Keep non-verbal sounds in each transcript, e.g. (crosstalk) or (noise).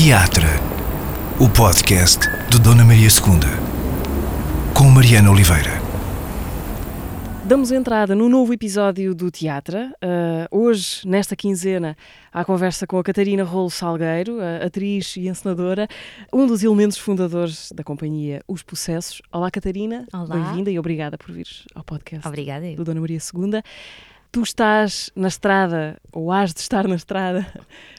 Teatro, o podcast de Dona Maria II, com Mariana Oliveira. Damos entrada no novo episódio do Teatro. Uh, hoje, nesta quinzena, à conversa com a Catarina Rolo Salgueiro, a atriz e encenadora, um dos elementos fundadores da companhia Os Processos. Olá, Catarina. Olá. Bem-vinda e obrigada por vires ao podcast Obrigada. do Dona Maria II. Tu estás na estrada, ou has de estar na estrada,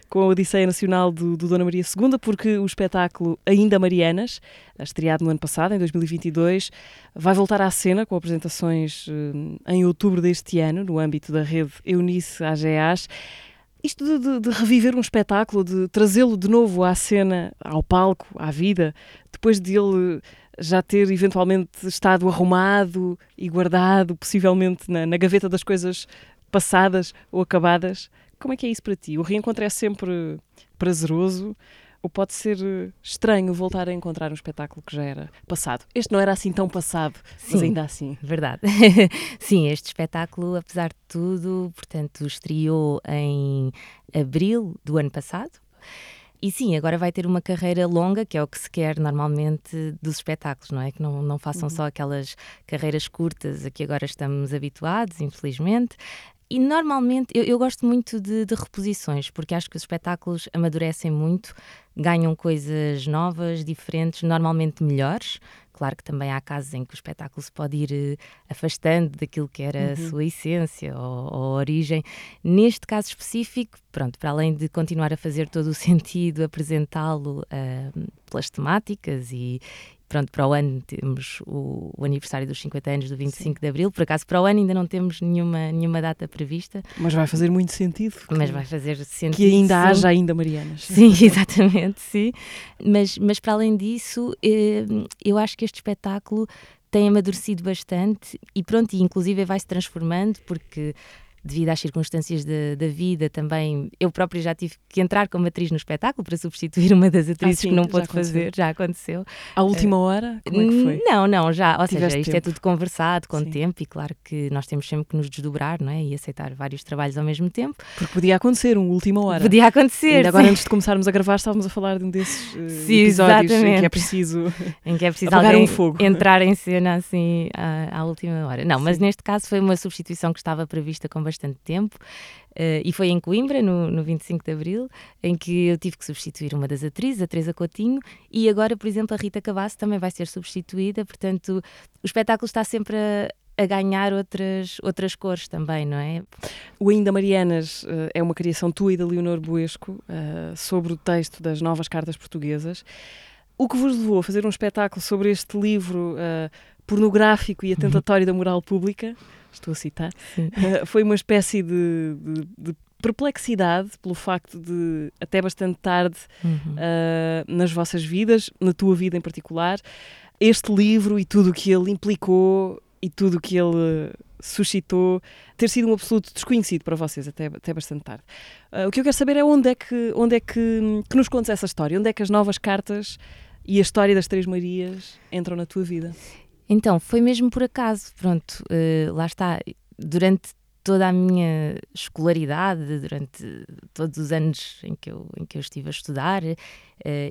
com a Odisseia Nacional do, do Dona Maria II, porque o espetáculo Ainda Marianas, estreado no ano passado, em 2022, vai voltar à cena com apresentações eh, em outubro deste ano, no âmbito da rede Eunice AGAs. Isto de, de, de reviver um espetáculo, de trazê-lo de novo à cena, ao palco, à vida, depois de ele já ter eventualmente estado arrumado e guardado, possivelmente na, na, gaveta das coisas passadas ou acabadas. Como é que é isso para ti? O reencontro é sempre prazeroso ou pode ser estranho voltar a encontrar um espetáculo que já era passado? Este não era assim tão passado, Sim, mas ainda assim. Verdade. (laughs) Sim, este espetáculo, apesar de tudo, portanto, estreou em abril do ano passado. E sim, agora vai ter uma carreira longa, que é o que se quer normalmente dos espetáculos, não é? Que não, não façam uhum. só aquelas carreiras curtas a que agora estamos habituados, infelizmente. E normalmente eu, eu gosto muito de, de, reposições, porque acho que os espetáculos amadurecem muito, ganham coisas novas, diferentes, normalmente melhores. Claro que também há casos em que o espetáculo se pode ir uh, afastando daquilo que era uhum. a sua essência ou, ou origem. Neste caso específico, pronto, para além de continuar a fazer todo o (laughs) sentido, apresentá-lo uh, pelas temáticas e, pronto, para o ano temos o, o, aniversário dos 50 anos do 25 Sim. de Abril. Por acaso, para o ano ainda não temos nenhuma, nenhuma data prevista. Mas vai fazer muito sentido. Mas vai fazer sentido. Que ainda sim. haja ainda Marianas. Sim, (laughs) exatamente, sim. Mas, mas para além disso, eh, eu acho que este espetáculo tem amadurecido bastante e pronto, e inclusive vai se transformando porque devido às circunstâncias da, da, vida também, eu própria já tive que entrar como atriz no espetáculo para substituir uma das atrizes ah, sim, que não pôde fazer, já aconteceu. À última hora? Como é que foi? Não, não, já, ou Tiveste seja, isto é tempo. é tudo conversado com sim. tempo e claro que nós temos sempre que nos desdobrar, não é? E aceitar vários trabalhos ao mesmo tempo. Porque podia acontecer um última hora. Podia acontecer. Ainda agora antes de começarmos a gravar estávamos a falar de um desses uh, sim, episódios exatamente. (laughs) em que é preciso em que é preciso alguém um fogo. entrar em cena assim à, à última hora. Não, mas neste caso foi uma substituição que estava prevista com bastante tempo. Uh, e foi em Coimbra, no, no 25 de Abril, em que eu tive que substituir uma das atrizes, a Teresa Coutinho, e agora, por exemplo, a Rita Cavasso também vai ser substituída, portanto, o espetáculo está sempre a, a ganhar outras, outras cores também, não é? O Ainda Marianas uh, é uma criação tua e da Leonor Buesco uh, sobre o texto das novas cartas portuguesas. O que vos levou a fazer um espetáculo sobre este livro pornográfico e atentatório da moral pública? Estou a citar, uh, foi uma espécie de, de, de, perplexidade pelo facto de, até bastante tarde uhum. uh, nas vossas vidas, na tua vida em particular, este livro e tudo o que ele implicou e tudo o que ele suscitou ter sido um absoluto desconhecido para vocês até, até bastante tarde. Uh, o que eu quero saber é onde é que, onde é que, que nos contas essa história, onde é que as novas cartas e a história das Três Marias entram na tua vida? Então, foi mesmo por acaso, pronto, uh, lá está, durante toda a minha escolaridade, durante todos os anos em que eu, em que eu estive a estudar, uh,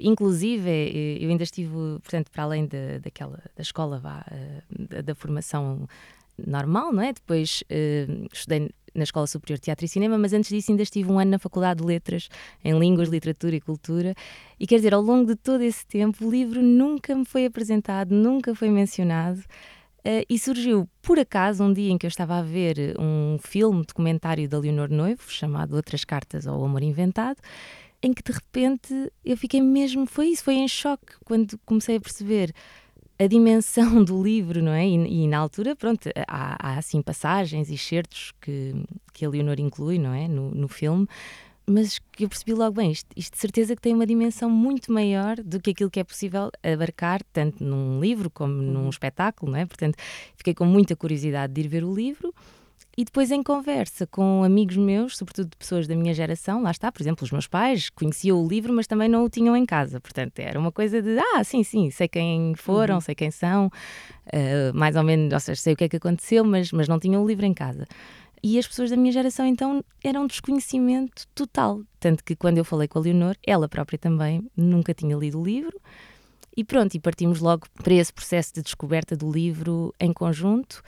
inclusive eh, eu ainda estive, portanto, para além da, daquela, da escola, vá, uh, da, da, formação normal, não é? Depois estudei na Escola Superior de Teatro e Cinema, mas antes disso ainda estive um ano na Faculdade de Letras, em Línguas, Literatura e Cultura. E quer dizer, ao longo de todo esse tempo, o livro nunca me foi apresentado, nunca foi mencionado. Uh, e surgiu, por acaso, um dia em que eu estava a ver um filme documentário da Leonor Noivo, chamado Outras Cartas ao Amor Inventado, em que de repente eu fiquei mesmo, foi isso, foi em choque quando comecei a perceber a dimensão do livro, não é? E, e na altura, pronto, há, há, assim passagens e certos que, que a Leonor inclui, não é? No, no filme, mas que eu percebi logo bem, isto, isto de certeza que tem uma dimensão muito maior do que aquilo que é possível abarcar, tanto num livro como num uhum. espetáculo, não é? Portanto, fiquei com muita curiosidade de ir ver o livro e depois, em conversa com amigos meus, sobretudo de pessoas da minha geração, lá está, por exemplo, os meus pais conheciam o livro, mas também não o tinham em casa. Portanto, era uma coisa de, ah, sim, sim, sei quem foram, uhum. sei quem são, uh, mais ou menos, ou seja, sei o que é que aconteceu, mas, mas não tinham o livro em casa. E as pessoas da minha geração, então, eram um desconhecimento total. Tanto que quando eu falei com a Leonor, ela própria também nunca tinha lido o livro. E pronto, e partimos logo para esse processo de descoberta do livro em conjunto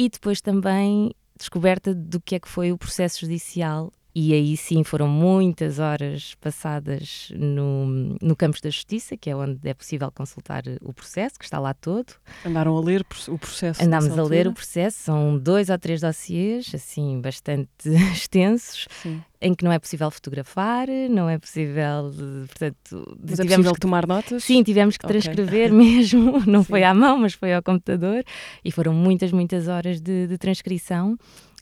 e depois também descoberta do que é que foi o processo judicial e aí sim foram muitas horas passadas no, no Campos da Justiça, que é onde é possível consultar o processo, que está lá todo. Andaram a ler o processo? Andámos a ler o processo, são dois ou três dossiês, assim, bastante (laughs) extensos. Sim em que não é possível fotografar, não é possível, portanto... Mas é possível que, tomar notas? Sim, tivemos que transcrever okay. (laughs) mesmo, não sim. foi à mão, mas foi ao computador, e foram muitas, muitas horas de, de transcrição.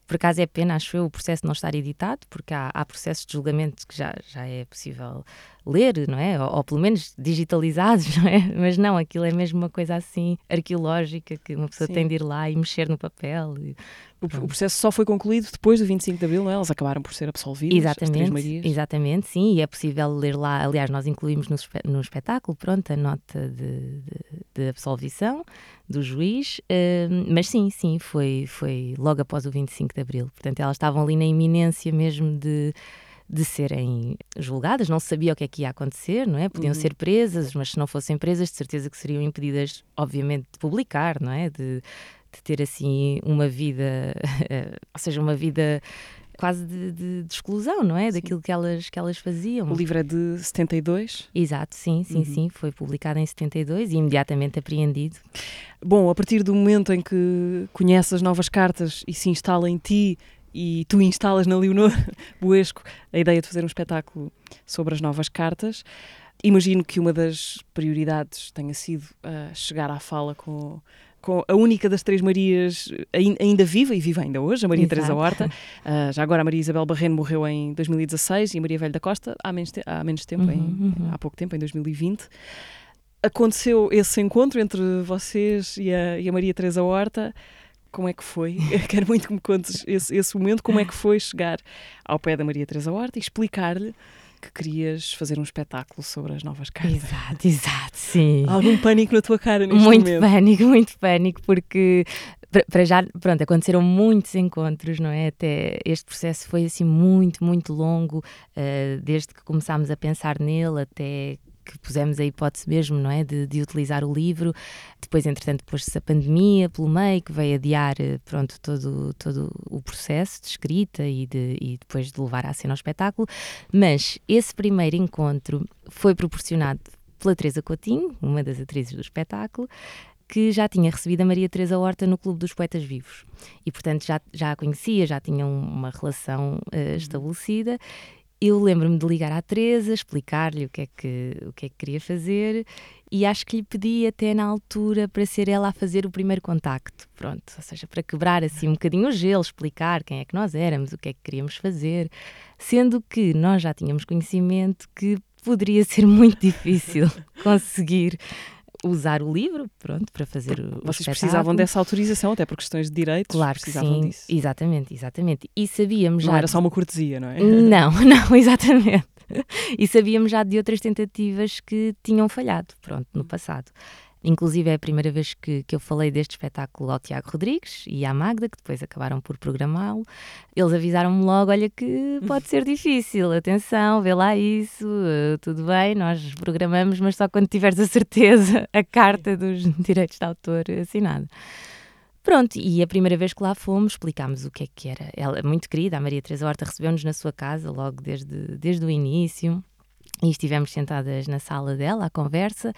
Por acaso é pena, acho eu, o processo não estar editado, porque há, há processos de julgamento que já, já é possível ler, não é? Ou, ou, pelo menos digitalizados, (laughs) não é? Mas não, aquilo é mesmo uma coisa assim arqueológica que uma pessoa Sim. tem de ir lá e mexer no papel. E, o, o, processo só foi concluído depois do 25 de Abril, não é? Elas acabaram por ser absolvidas. Exatamente, exatamente, sim, e é possível ler lá. Aliás, nós incluímos no, no espetáculo, pronto, a nota de, de, de absolvição do juiz, uh, mas sim, sim, foi, foi logo após o 25 de Abril. Portanto, elas estavam ali na iminência mesmo de de serem julgadas, não se sabia o que é que ia acontecer, não é? Podiam uhum. ser presas, mas se não fossem presas, de certeza que seriam impedidas, obviamente, de publicar, não é? De, de ter assim uma vida, (laughs) ou seja, uma vida quase de, de, de, exclusão, não é? Sim. Daquilo que elas, que elas faziam. O livro é de 72? Exato, sim, sim, uhum. sim. Foi publicado em 72 e imediatamente apreendido. Bom, a partir do momento em que conheces as novas cartas e se instala em ti e tu instalas na Leonor (laughs) Buesco a ideia de fazer um espetáculo sobre as novas cartas. Imagino que uma das prioridades tenha sido uh, chegar à fala com, com a única das três Marias ainda viva e viva ainda hoje, a Maria Exato. Teresa Horta. Uh, (laughs) já agora a Maria Isabel Barreno morreu em 2016 e a Maria Velho da Costa há menos, te há menos tempo, uhum, em, uhum. há pouco tempo, em 2020. Aconteceu esse encontro entre vocês e a, e a Maria Teresa Horta como é que foi? (laughs) Eu quero muito que me contes esse, esse momento, como é que foi chegar ao pé da Maria Teresa Horta e explicar-lhe que querias fazer um espetáculo sobre as novas cartas. Exato, exato, sim. Algum pânico na tua cara neste muito momento? Muito pânico, muito pânico, porque para já, pronto, aconteceram muitos encontros, não é? Até este processo foi assim muito, muito longo, uh, desde que começámos a pensar nele até que pusemos a hipótese mesmo, não é? De, de utilizar o livro. Depois, entretanto, pôs-se a pandemia pelo meio, que veio adiar, eh, pronto, todo, todo o processo de escrita e, de, e depois de levar à cena ao espetáculo. Mas esse primeiro encontro foi proporcionado pela Teresa Coutinho, uma das atrizes do espetáculo, que já tinha recebido a Maria Teresa Horta no Clube dos Poetas Vivos. E, portanto, já, já a conhecia, já tinham uma relação uh, estabelecida eu lembro-me de ligar à Teresa, explicar-lhe o que, é que, o que é que queria fazer e acho que lhe pedi até na altura para ser ela a fazer o primeiro contacto, pronto, ou seja, para quebrar assim um bocadinho o gelo, explicar quem é que nós éramos, o que é que queríamos fazer, sendo que nós já tínhamos conhecimento que poderia ser muito difícil (laughs) conseguir usar o livro, pronto, para fazer o Vocês precisavam dessa autorização, até por questões de direitos. Claro que sim, disso. exatamente, exatamente. E sabíamos já... Não era só uma cortesia, não é? (laughs) Não, não, (laughs) exatamente. E sabíamos já de outras tentativas que tinham falhado, pronto, no passado. Inclusive é a primeira vez que, que eu falei deste espetáculo ao Tiago Rodrigues e à Magda, que depois acabaram por programá-lo. Eles avisaram-me logo: olha, que pode ser difícil, atenção, vê lá isso, uh, tudo bem, nós programamos, mas só quando tiveres a certeza (laughs) a carta dos direitos de autor assinada. Pronto, e a primeira vez que lá fomos, explicámos o que é que era. Ela, muito querida, a Maria Teresa Horta, recebeu-nos na sua casa logo desde, desde o início e estivemos sentadas na sala dela à conversa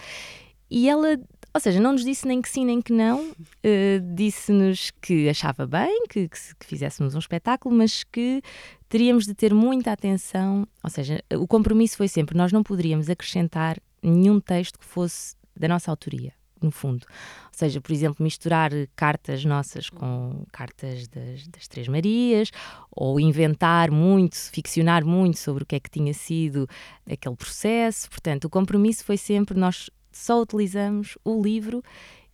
e ela, ou seja, não nos disse nem que sim nem que não, uh, disse-nos que achava bem que, que, que, fizéssemos um espetáculo, mas que teríamos de ter muita atenção. Ou seja, o compromisso foi sempre: nós não poderíamos acrescentar nenhum texto que fosse da nossa autoria. No fundo, ou seja, por exemplo, misturar cartas nossas com cartas das, das Três Marias, ou inventar muito, ficcionar muito sobre o que é que tinha sido aquele processo. Portanto, o compromisso foi sempre nós só utilizamos o livro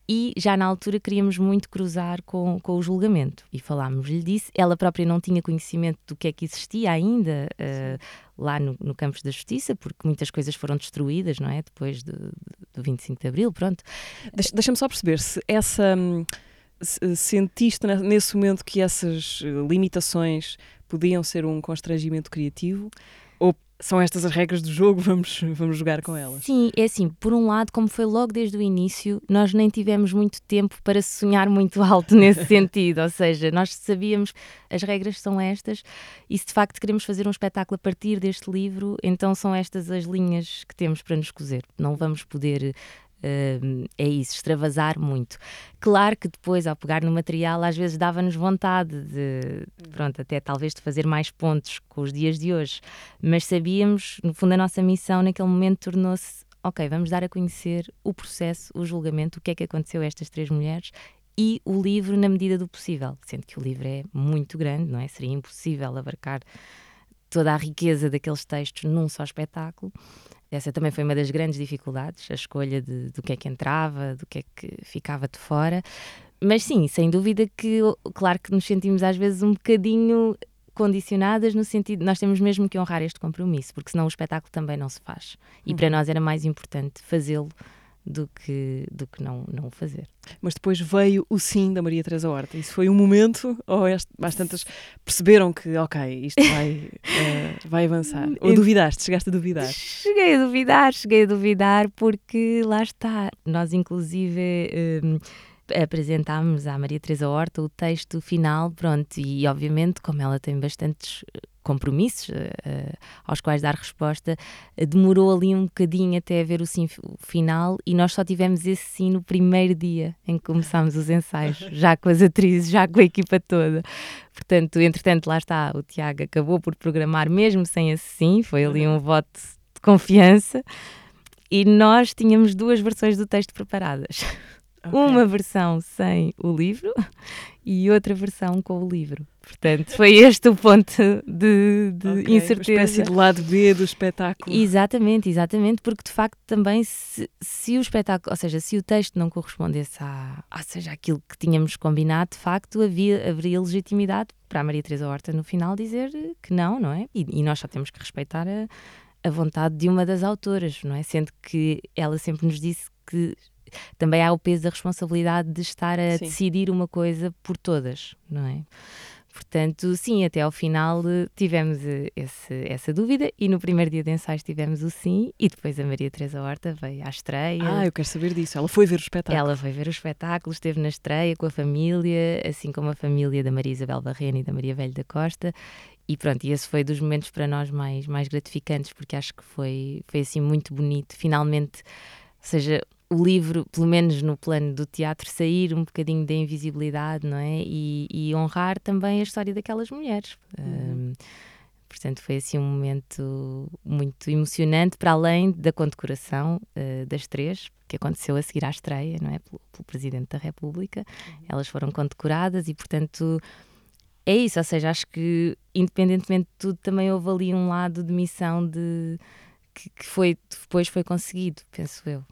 e já na altura queríamos muito cruzar com, com o julgamento e falámos-lhe disso. Ela própria não tinha conhecimento do que é que existia ainda uh, lá no, no Campos da Justiça, porque muitas coisas foram destruídas, não é? Depois do, do 25 de Abril, pronto. Deixa-me só perceber se essa. Hum, sentiste nesse momento que essas eh, limitações podiam ser um constrangimento criativo? São estas as regras do jogo, (laughs) vamos, vamos jogar com elas. Sim, é assim, por um lado, como foi logo desde o início, nós nem tivemos muito tempo para sonhar muito (laughs) alto nesse sentido, ou seja, nós sabíamos as regras são estas e se de facto queremos fazer um espetáculo a partir deste livro, então são estas as linhas que temos para nos cozer. Não vamos poder Uh, é isso, extravasar muito. Claro que depois, ao pegar no material, às vezes dava-nos vontade de, pronto, até talvez de fazer mais pontos com os dias de hoje, mas sabíamos, no fundo, a nossa missão naquele momento tornou-se: ok, vamos dar a conhecer o processo, o julgamento, o que é que aconteceu a estas três mulheres e o livro na medida do possível, sendo que o livro é muito grande, não é? Seria impossível abarcar toda a riqueza daqueles textos num só espetáculo. Essa também foi uma das grandes dificuldades, a escolha de, do que é que entrava, do que é que ficava de fora. Mas sim, sem dúvida que, claro que nos sentimos às vezes um bocadinho condicionadas no sentido nós temos mesmo que honrar este compromisso, porque senão o espetáculo também não se faz. E uhum. para nós era mais importante fazê-lo do que, do que não, não fazer. Mas depois veio o sim da Maria Teresa Horta. Isso foi um momento, ou bastantes perceberam que, ok, isto vai, uh, vai avançar? Ou duvidaste? Chegaste a duvidar? Cheguei a duvidar, cheguei a duvidar, porque lá está. Nós, inclusive. Um, apresentámos à Maria Teresa Horta o texto final, pronto, e obviamente, como ela tem bastantes compromissos uh, aos quais dar resposta, uh, demorou ali um bocadinho até ver o sim final e nós só tivemos esse sim no primeiro dia em que começámos os ensaios, (laughs) já com as atrizes, já com a equipa toda. Portanto, entretanto, lá está, o Tiago acabou por programar mesmo sem esse sim, foi ali um voto de confiança e nós tínhamos duas versões do texto preparadas. (laughs) Okay. Uma versão sem o livro e outra versão com o livro. Portanto, foi este o ponto de, de okay, incerteza. Uma espécie de lado B do espetáculo. Exatamente, exatamente, porque de facto também se, se o espetáculo, ou seja, se o texto não correspondesse a, a seja, aquilo que tínhamos combinado, de facto havia, haveria legitimidade para a Maria Teresa Horta no final dizer que não, não é? E, e nós só temos que respeitar a, a vontade de uma das autoras, não é? Sendo que ela sempre nos disse que também há o peso da responsabilidade de estar a sim. decidir uma coisa por todas, não é? Portanto, sim, até ao final eh, tivemos eh, esse, essa dúvida e no primeiro dia de ensaios tivemos o sim e depois a Maria Teresa Horta veio à estreia. Ah, eu quero saber disso. Ela foi ver o espetáculo. Ela foi ver o espetáculo, esteve na estreia com a família, assim como a família da Maria Isabel Barrena e da Maria Velho da Costa e pronto, e esse foi dos momentos para nós mais, mais gratificantes, porque acho que foi, foi assim muito bonito. Finalmente, ou seja, o livro, pelo menos no plano do teatro, sair um bocadinho da invisibilidade, não é? E, e honrar também a história daquelas mulheres. Uhum. Um, portanto, foi assim um momento muito emocionante, para além da condecoração uh, das três, que aconteceu a seguir à estreia, não é? Pelo, pelo Presidente da República. Uhum. Elas foram condecoradas e, portanto, é isso. Ou seja, acho que, independentemente de tudo, também houve ali um lado de missão de. Que, que foi, depois foi conseguido, penso eu.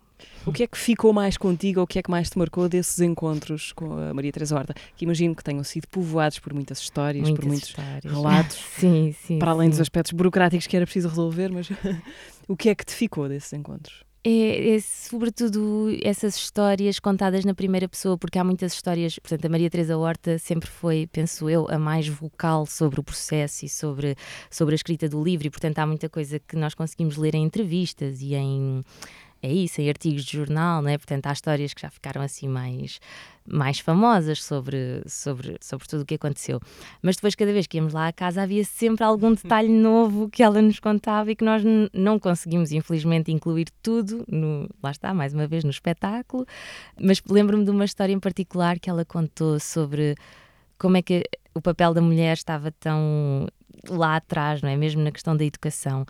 O que é que ficou mais contigo ou o que é que mais te marcou desses encontros com a Maria Teresa Horta? Que imagino que tenham sido povoados por muitas histórias, muitas por muitos histórias. relatos. (laughs) sim, sim. Para além sim. dos aspectos burocráticos que era preciso resolver, mas (laughs) o que é que te ficou desses encontros? É, é, sobretudo essas histórias contadas na primeira pessoa, porque há muitas histórias. Portanto, a Maria Teresa Horta sempre foi, penso eu, a mais vocal sobre o processo e sobre, sobre a escrita do livro, e portanto há muita coisa que nós conseguimos ler em entrevistas e em é isso, em artigos de jornal, não é? Portanto, há histórias que já ficaram assim mais, mais famosas sobre, sobre, sobre tudo o que aconteceu. Mas depois, cada vez que íamos lá à casa, havia sempre algum detalhe (laughs) novo que ela nos contava e que nós não conseguimos, infelizmente, incluir tudo, no, lá está, mais uma vez, no espetáculo. Mas lembro-me de uma história em particular que ela contou sobre como é que o papel da mulher estava tão lá atrás, não é? Mesmo na questão da educação.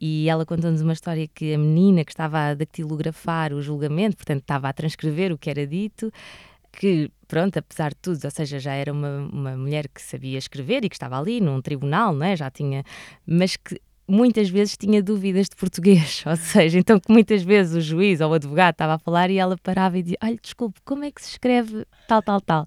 E ela contou-nos uma história que a menina que estava a dactilografar o julgamento, portanto estava a transcrever o que era dito, que, pronto, apesar de tudo, ou seja, já era uma, uma mulher que sabia escrever e que estava ali num tribunal, não é? Já tinha. Mas que muitas vezes tinha dúvidas de português, (laughs) ou seja, então que muitas vezes o juiz ou o advogado estava a falar e ela parava e dizia: Olha, desculpe, como é que se escreve tal, tal, tal?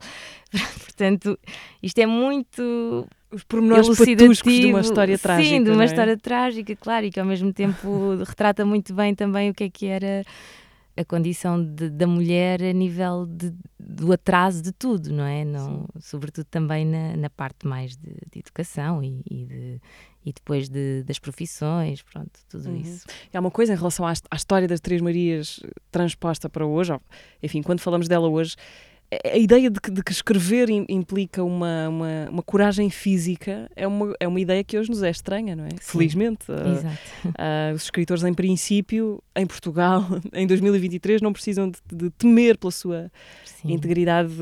(laughs) Portanto, isto é muito. Os pormenores patuscos de uma história trágica. Sim, de uma é? história trágica, claro, e que ao mesmo tempo (laughs) retrata muito bem também o que é que era a condição de, da mulher a nível de, do atraso de tudo, não é? Não, sobretudo também na, na parte mais de, de educação e, e, de, e depois de, das profissões, pronto, tudo uhum. isso. E há uma coisa em relação à, à história das Três Marias transposta para hoje, enfim, quando falamos dela hoje, a ideia de que, de que escrever implica uma, uma, uma, coragem física é uma, é uma ideia que hoje nos é estranha, não é? Sim. Felizmente. Uh, uh, os escritores, em princípio, em Portugal, (laughs) em 2023, não precisam de, de temer pela sua sim. integridade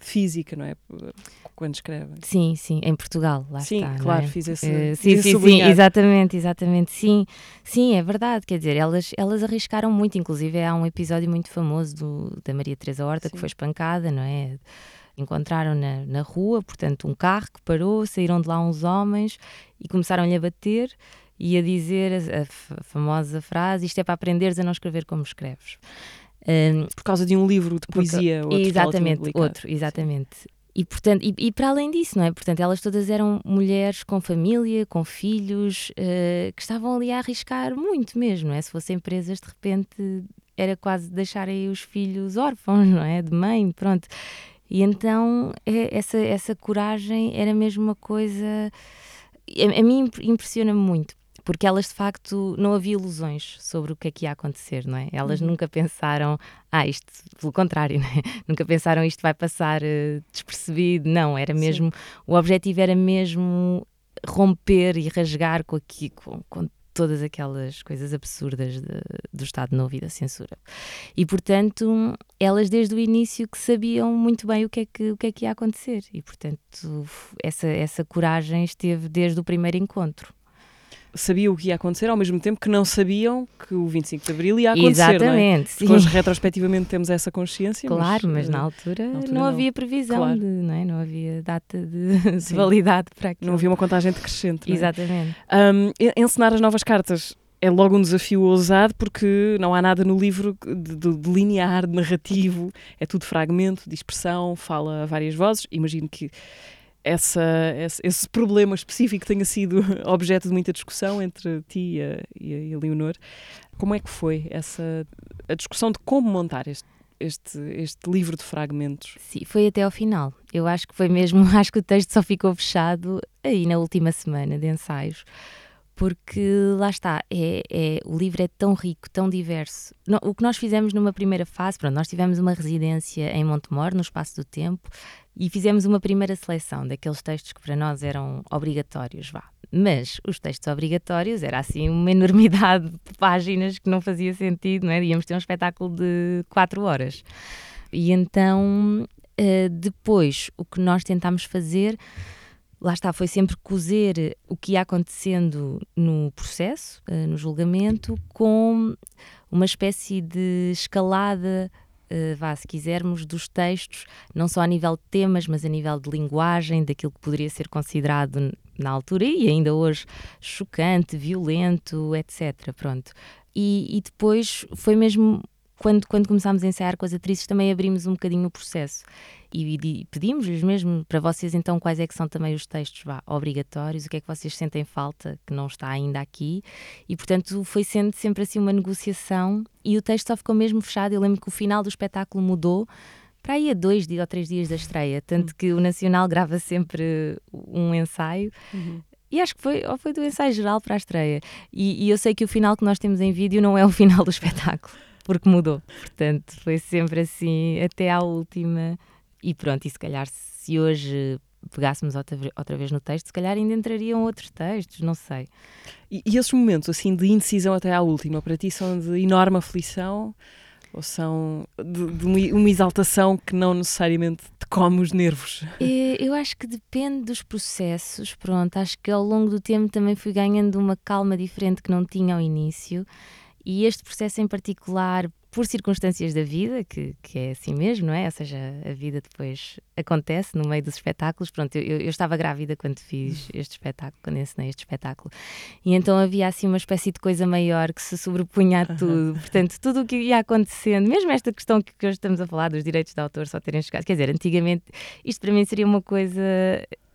física, não é? Quando escrevem. Sim, sim, em Portugal, lá sim, está. Sim, claro, é? fiz esse. Uh, sim, sim, sim, exatamente, exatamente. Sim, sim, é verdade. Quer dizer, elas, elas arriscaram muito, inclusive há um episódio muito famoso do, da Maria Teresa Horta sim. que foi espancada não é? Encontraram na, na rua, portanto, um carro que parou, saíram de lá uns homens e começaram-lhe a bater e a dizer a, a, famosa frase: Isto é para aprenderes a não escrever como escreves. Um, por causa de um livro de poesia, outro exatamente, outro, exatamente. E, portanto, e, e, para além disso, não é? Portanto, elas todas eram mulheres com família, com filhos, uh, que estavam ali a arriscar muito mesmo, não é? Se fossem presas, de repente, era quase deixarem os filhos órfãos, não é? De mãe, pronto. E então é, essa, essa coragem era mesmo uma coisa. A, a mim impressiona-me muito, porque elas de facto não havia ilusões sobre o que é que ia acontecer, não é? Elas uhum. nunca pensaram, ah, isto, pelo contrário, (laughs) é? nunca pensaram isto vai passar uh, despercebido, não, era mesmo, Sim. o objetivo era mesmo romper e rasgar com, aqui, com, com todas aquelas coisas absurdas de, do Estado Novo e da censura. E, portanto, elas desde o início que sabiam muito bem o que é que, o que, é que ia acontecer. E, portanto, essa, essa coragem esteve desde o primeiro encontro sabiam o que ia acontecer, ao mesmo tempo que não sabiam que o 25 de Abril ia acontecer. Exatamente. Não é? Hoje, retrospectivamente, temos essa consciência. Claro, mas, mas na, altura na, altura não, não, havia previsão, claro. de, não, é? não havia data de, (laughs) de validade para aquilo. Não havia uma contagem decrescente. É? Exatamente. Um, encenar as novas cartas é logo um desafio ousado porque não há nada no livro de, de, de, linear, de narrativo, é tudo fragmento, de expressão, fala a várias vozes. Imagino que essa, esse, esse, problema específico tenha sido (laughs) objeto de muita discussão entre ti e a, e a Leonor. Como é que foi essa a discussão de como montar este, este, este livro de fragmentos? Sim, foi até ao final. Eu acho que foi mesmo, (laughs) acho que o texto só ficou fechado aí na última semana de ensaios porque lá está, é, é, o livro é tão rico, tão diverso. No, o que nós fizemos numa primeira fase, pronto, nós tivemos uma residência em Montemor, no Espaço do Tempo, e fizemos uma primeira seleção daqueles textos que para nós eram obrigatórios, vá. Mas os textos obrigatórios era assim uma enormidade de páginas que não fazia sentido, não é? Íamos ter um espetáculo de quatro horas. E então, uh, depois, o que nós tentámos fazer lá está, foi sempre cozer o que ia acontecendo no processo, uh, no julgamento, com uma espécie de escalada, uh, vá, se quisermos, dos textos, não só a nível de temas, mas a nível de linguagem, daquilo que poderia ser considerado na altura e ainda hoje chocante, violento, etc. Pronto. E, e depois foi mesmo quando, quando começámos a ensaiar com as atrizes, também abrimos um bocadinho o processo e, e pedimos-lhes mesmo para vocês, então, quais é que são também os textos vá, obrigatórios, o que é que vocês sentem falta que não está ainda aqui. E, portanto, foi sendo sempre assim uma negociação e o texto só ficou mesmo fechado. Eu lembro que o final do espetáculo mudou para aí a dois ou três dias da estreia, tanto que o Nacional grava sempre um ensaio. Uhum. E acho que foi, ou foi do ensaio geral para a estreia. E, e eu sei que o final que nós temos em vídeo não é o (laughs) final do espetáculo porque mudou. Portanto, foi sempre assim até à última. E pronto, e se calhar se hoje pegássemos outra, vez no texto, se calhar ainda entrariam outros textos, não sei. E, e esses momentos assim de indecisão até à última, para ti são de enorme aflição? Ou são de, de uma exaltação que não necessariamente te come os nervos? Eu acho que depende dos processos. Pronto, acho que ao longo do tempo também fui ganhando uma calma diferente que não tinha ao início. E este processo em particular, por circunstâncias da vida, que, que é assim mesmo, não é? Ou seja, a vida depois acontece no meio dos espetáculos. Pronto, eu, eu estava grávida quando fiz este espetáculo, quando ensinei este espetáculo. E então havia assim uma espécie de coisa maior que se sobrepunha a tudo. Portanto, tudo o que ia acontecendo, mesmo esta questão que, que hoje estamos a falar dos direitos de autor só terem chegado. Quer dizer, antigamente isto para mim seria uma coisa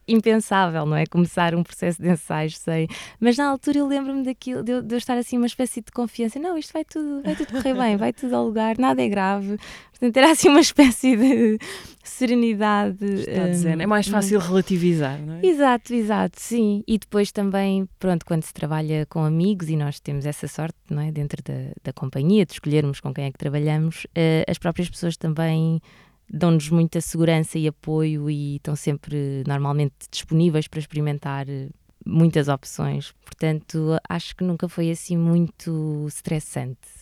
impensável, não é? Começar um processo de ensaios sem. Mas na altura eu lembro-me daquilo, de eu, de eu, estar assim, uma espécie de confiança: não, isto vai tudo, vai tudo correr bem, vai tudo ao lugar, nada é grave. Portanto, era assim uma espécie de serenidade. Está um, É mais fácil relativizar, não é? Exato, exato, sim. E depois também, pronto, quando se trabalha com amigos e nós temos essa sorte, não é? Dentro da, da companhia, de escolhermos com quem é que trabalhamos, uh, as próprias pessoas também dão-nos muita segurança e apoio e estão sempre normalmente disponíveis para experimentar eh, muitas opções. Portanto, acho que nunca foi assim muito estressante.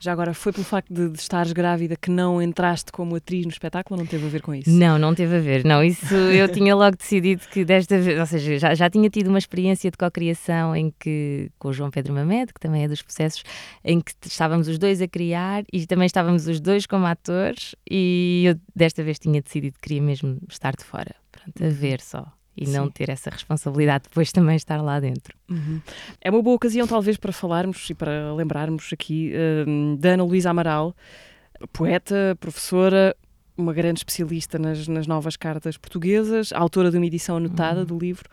Já agora, foi pelo facto de, de, estares grávida que não entraste como atriz no espetáculo ou não teve a ver com isso? Não, não teve a ver. Não, isso (laughs) eu tinha logo decidido que desta vez, ou seja, já, já tinha tido uma experiência de co-criação em que, com o João Pedro Mamed, que também é dos processos, em que estávamos os dois a criar e também estávamos os dois como atores e eu desta vez tinha decidido que queria mesmo estar de fora, pronto, a uhum. ver só e Sim. não ter essa responsabilidade depois também estar lá dentro. Uhum. É uma boa ocasião, talvez, para falarmos e para lembrarmos aqui uh, da Ana Luísa Amaral, poeta, professora, uma grande especialista nas, nas novas cartas portuguesas, autora de uma edição anotada uhum. do livro.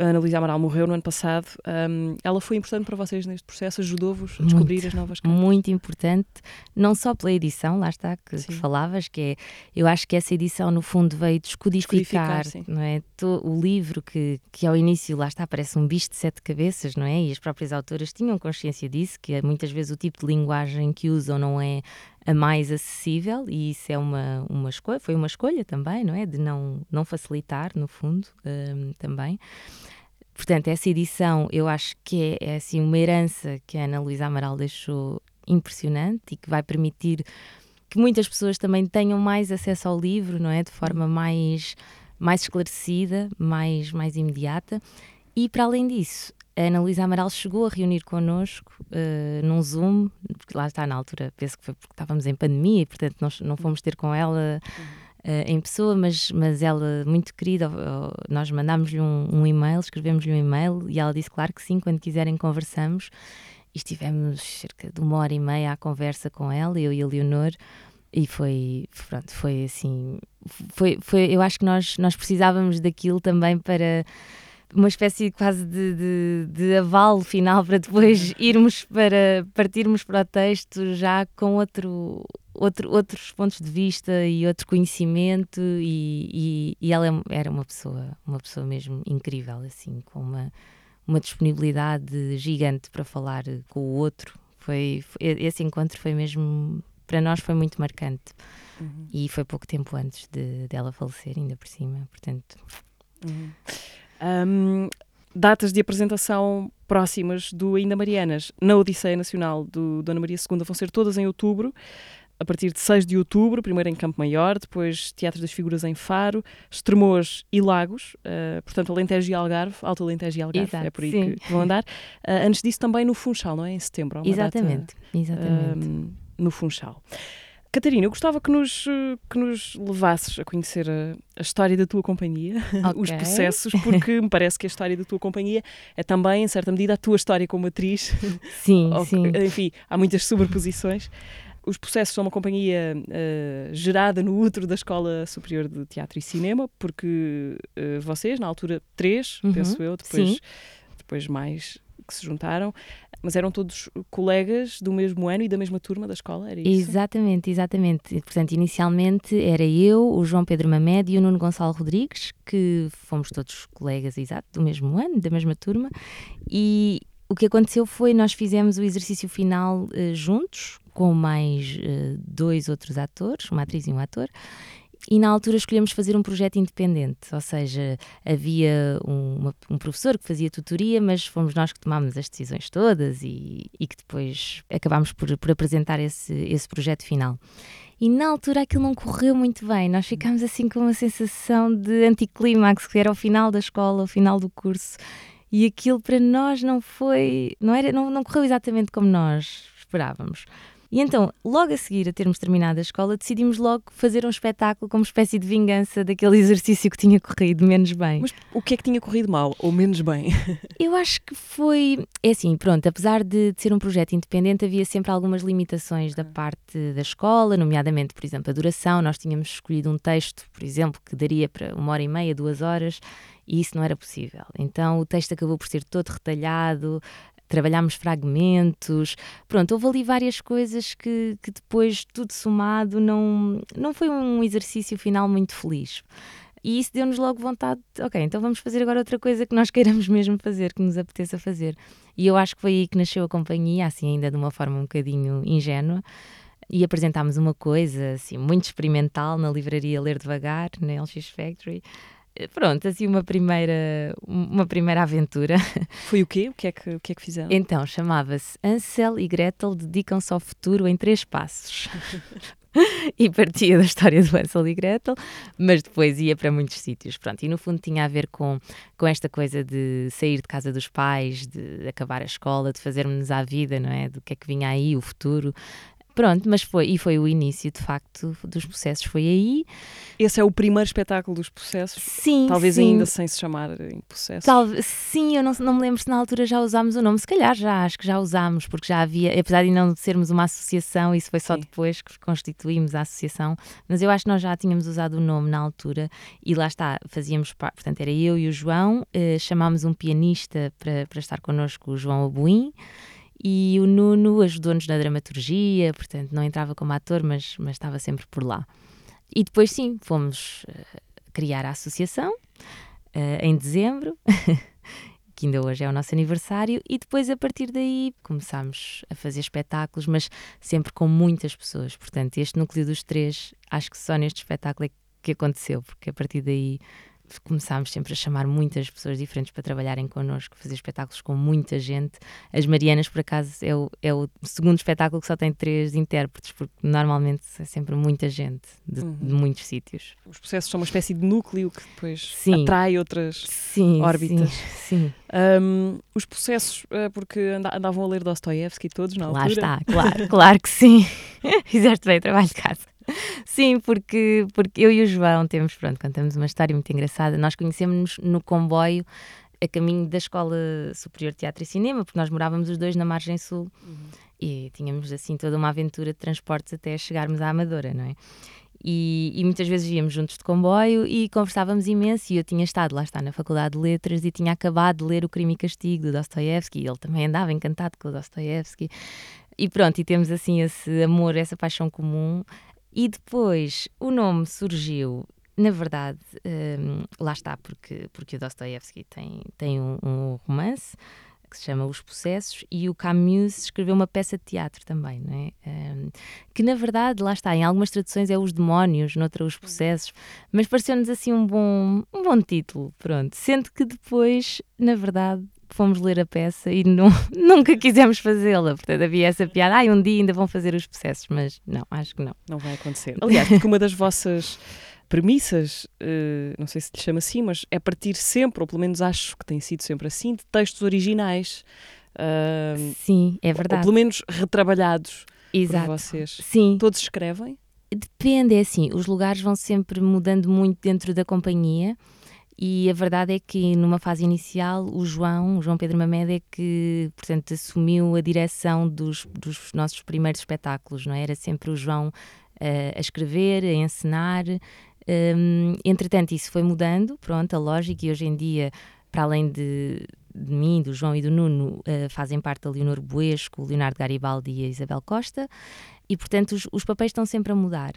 A Ana Luísa Amaral morreu no ano passado. Um, ela foi importante para vocês neste processo? Ajudou-vos a descobrir muito, as novas cartas? Muito importante, não só pela edição, lá está, que, que, falavas, que é, eu acho que essa edição no fundo veio descodificar, descodificar não é? o livro que, que ao início, lá está, parece um bicho de sete cabeças, não é? E as próprias autoras tinham consciência disso, que muitas vezes o tipo de linguagem que usam não é a mais acessível e isso é uma, uma escolha, foi uma escolha também, não é? De não, não facilitar, no fundo, um, também. Portanto, essa edição eu acho que é, é assim uma herança que a Ana Luísa Amaral deixou impressionante e que vai permitir que muitas pessoas também tenham mais acesso ao livro, não é? De forma mais, mais esclarecida, mais, mais imediata. E para além disso, a Ana Luísa Amaral chegou a reunir connosco uh, num Zoom, porque lá está na altura, penso que foi porque estávamos em pandemia e, portanto, nós não fomos ter com ela uh, em pessoa, mas, mas ela, muito querida, nós mandámos-lhe um, um, e-mail, escrevemos-lhe um e-mail e ela disse, claro que sim, quando quiserem conversamos. E estivemos cerca de uma hora e meia à conversa com ela, eu e a Leonor, e foi, pronto, foi assim, foi, foi, eu acho que nós, nós precisávamos daquilo também para uma espécie quase de, de, de, aval final para depois irmos para partirmos para o texto já com outro, outro, outros pontos de vista e outro conhecimento. E, e, e ela é era uma pessoa uma pessoa mesmo incrível assim com uma uma disponibilidade gigante para falar com o outro. Foi, foi esse encontro foi mesmo para nós foi muito marcante. Uhum. e foi pouco tempo antes de dela falecer ainda por cima portanto. Uhum. Um, datas de apresentação próximas do Ainda Marianas na Odisseia Nacional do Dona Maria II vão ser todas em outubro. A partir de 6 de outubro, primeiro em Campo Maior, depois Teatro das Figuras em Faro, Estremoz e Lagos, uh, portanto Alentejo e Algarve, Alto Alentejo e Algarve, Exato, é por aí que, que, vão andar. Uh, antes disso também no Funchal, não é? Em setembro. Exatamente, data, exatamente. Um, no Funchal. Catarina, eu gostava que nos, que nos levasses a conhecer a, a história da tua companhia, (laughs) okay. os processos, porque me parece que a história da tua companhia é também, em certa medida, a tua história como atriz. (laughs) Sim, sim. Enfim, há muitas sobreposições. Os processos são uma companhia uh, gerada no útero da Escola Superior de Teatro e Cinema, porque uh, vocês, na altura, três, uhum. penso eu, depois, depois mais que se juntaram, mas eram todos colegas do mesmo ano e da mesma turma da escola, era isso? Exatamente, exatamente. Portanto, inicialmente era eu, o João Pedro Mamed e o Nuno Gonçalo Rodrigues, que fomos todos colegas, exato, do mesmo ano, da mesma turma, e o que aconteceu foi nós fizemos o exercício final uh, juntos, com mais uh, dois outros atores, uma atriz e um ator, e na altura escolhemos fazer um projeto independente, ou seja, havia um, uma, um professor que fazia tutoria, mas fomos nós que tomámos as decisões todas e, e que depois acabámos por, por apresentar esse, esse projeto final. E na altura aquilo não correu muito bem, nós ficámos assim com uma sensação de anticlímax, que era o final da escola, o final do curso, e aquilo para nós não foi, não, era, não, não correu exatamente como nós esperávamos. E então, logo a seguir a termos terminado a escola, decidimos logo fazer um espetáculo como espécie de vingança daquele (laughs) exercício que tinha corrido menos bem. Mas o que é que tinha corrido mal ou menos bem? (laughs) Eu acho que foi. É assim, pronto, apesar de, de ser um projeto independente, havia sempre algumas limitações da parte da escola, nomeadamente, por exemplo, a duração. Nós tínhamos escolhido um texto, por exemplo, que daria para uma hora e meia, duas horas, e isso não era possível. Então o texto acabou por ser todo retalhado, trabalhámos fragmentos, pronto, houve ali várias coisas que, que depois, tudo somado, não, não foi um exercício final muito feliz. E isso deu-nos logo vontade, de, ok, então vamos fazer agora outra coisa que nós (laughs) queiramos mesmo fazer, que nos apeteça fazer. E eu acho que foi aí que nasceu a companhia, assim, ainda de uma forma um bocadinho ingênua. E apresentámos uma coisa, assim, muito experimental na livraria Ler Devagar, na LX Factory. Eh, pronto, assim uma primeira, uma primeira aventura. (laughs) Foi o quê? O que é que, o que, é que fizeram? Então, chamava-se Ansel e Gretel dedicam-se ao futuro em três passos. (laughs) e partia da história do Ansel e Gretel, mas depois ia para muitos sítios. Pronto, e no fundo tinha a ver com, com esta coisa de sair de casa dos pais, de acabar a escola, de fazermos à vida, não é? Do que é que vinha aí, o futuro. Pronto, mas foi, e foi o início, de facto, dos processos, foi aí. Esse é o primeiro espetáculo dos processos? Sim, Talvez sim. ainda sem se chamar em processos? Talvez, sim, eu não, não me lembro se na altura já usámos o nome, se calhar já, acho que já usámos, porque já havia, apesar de não sermos uma associação, isso foi só Sim. depois que constituímos a associação, mas eu acho que nós já tínhamos usado o nome na altura e lá está, fazíamos parte, portanto era eu e o João, eh, chamámos um pianista para, para estar connosco, o João Abuim, e o Nuno ajudou-nos na dramaturgia, portanto não entrava como ator, mas, mas estava sempre por lá. E depois sim, fomos eh, criar a associação eh, em dezembro, (laughs) que ainda hoje é o nosso aniversário, e depois a partir daí começámos a fazer espetáculos, mas sempre com muitas pessoas. Portanto, este núcleo dos três, acho que só neste espetáculo é que aconteceu, porque a partir daí começámos sempre a chamar muitas pessoas diferentes para trabalharem connosco, fazer espetáculos com muita gente. As Marianas, por acaso, é o, é o segundo espetáculo que só tem três intérpretes, porque normalmente é sempre muita gente de, Uhum. de muitos sítios. Os processos são uma espécie de núcleo que depois Sim. atrai outras Sim, órbitas. Sim, sim. Hum, os processos, eh, porque anda- andavam a ler Dostoiévski todos na lá altura. está, (laughs) claro, claro que sim. (laughs) Fizeste bem o trabalho de casa. Sim, porque, porque eu e o João temos, pronto, contamos uma história muito engraçada. Nós conhecemos-nos no comboio a caminho da Escola Superior de Teatro e Cinema, porque nós morávamos os dois na margem sul e tínhamos assim toda uma aventura de transportes até chegarmos à Amadora, não é? E, e muitas vezes íamos juntos de comboio e conversávamos imenso. E eu tinha estado lá está na Faculdade de Letras e tinha acabado de ler O Crime e Castigo do Dostoiévski. E ele também andava encantado com o Dostoiévski. E pronto, e temos assim esse amor, essa paixão comum. E depois o nome surgiu, na verdade, hum, lá está, porque, porque o Dostoiévski tem, tem um, um romance que se chama Os Processos e o Camus escreveu uma peça de teatro também, não é? Hum, que na verdade, lá está, em algumas traduções é Os Demónios, noutra Os Processos, mas pareceu-nos assim um bom, um bom título, pronto. Sendo que depois, na verdade, fomos ler a peça e nu- (laughs) nunca quisemos fazê-la. Portanto, havia essa piada, ai, um dia ainda vão fazer os processos, mas não, acho que não. Não vai acontecer. (laughs) Aliás, porque uma das vossas premissas, eh, não sei se lhe chama assim, mas é partir sempre, ou pelo menos acho que tem sido sempre assim, de textos originais. Sim, é ou verdade. pelo menos retrabalhados Exato. por vocês. Sim, Todos escrevem? Depende, é assim, os lugares vão sempre mudando muito dentro da companhia e a verdade é que numa fase inicial o João, o João Pedro Mamed é que, portanto, assumiu a direção dos, dos nossos primeiros espetáculos, não é? Era sempre o João eh, a escrever, a encenar. Hum, entretanto, isso foi mudando, pronto, a lógica, e hoje em dia, para além de, de mim, do João e do Nuno, eh, fazem parte a Leonor Buesco, o Leonardo Garibaldi e a Isabel Costa e portanto os, os papéis estão sempre a mudar.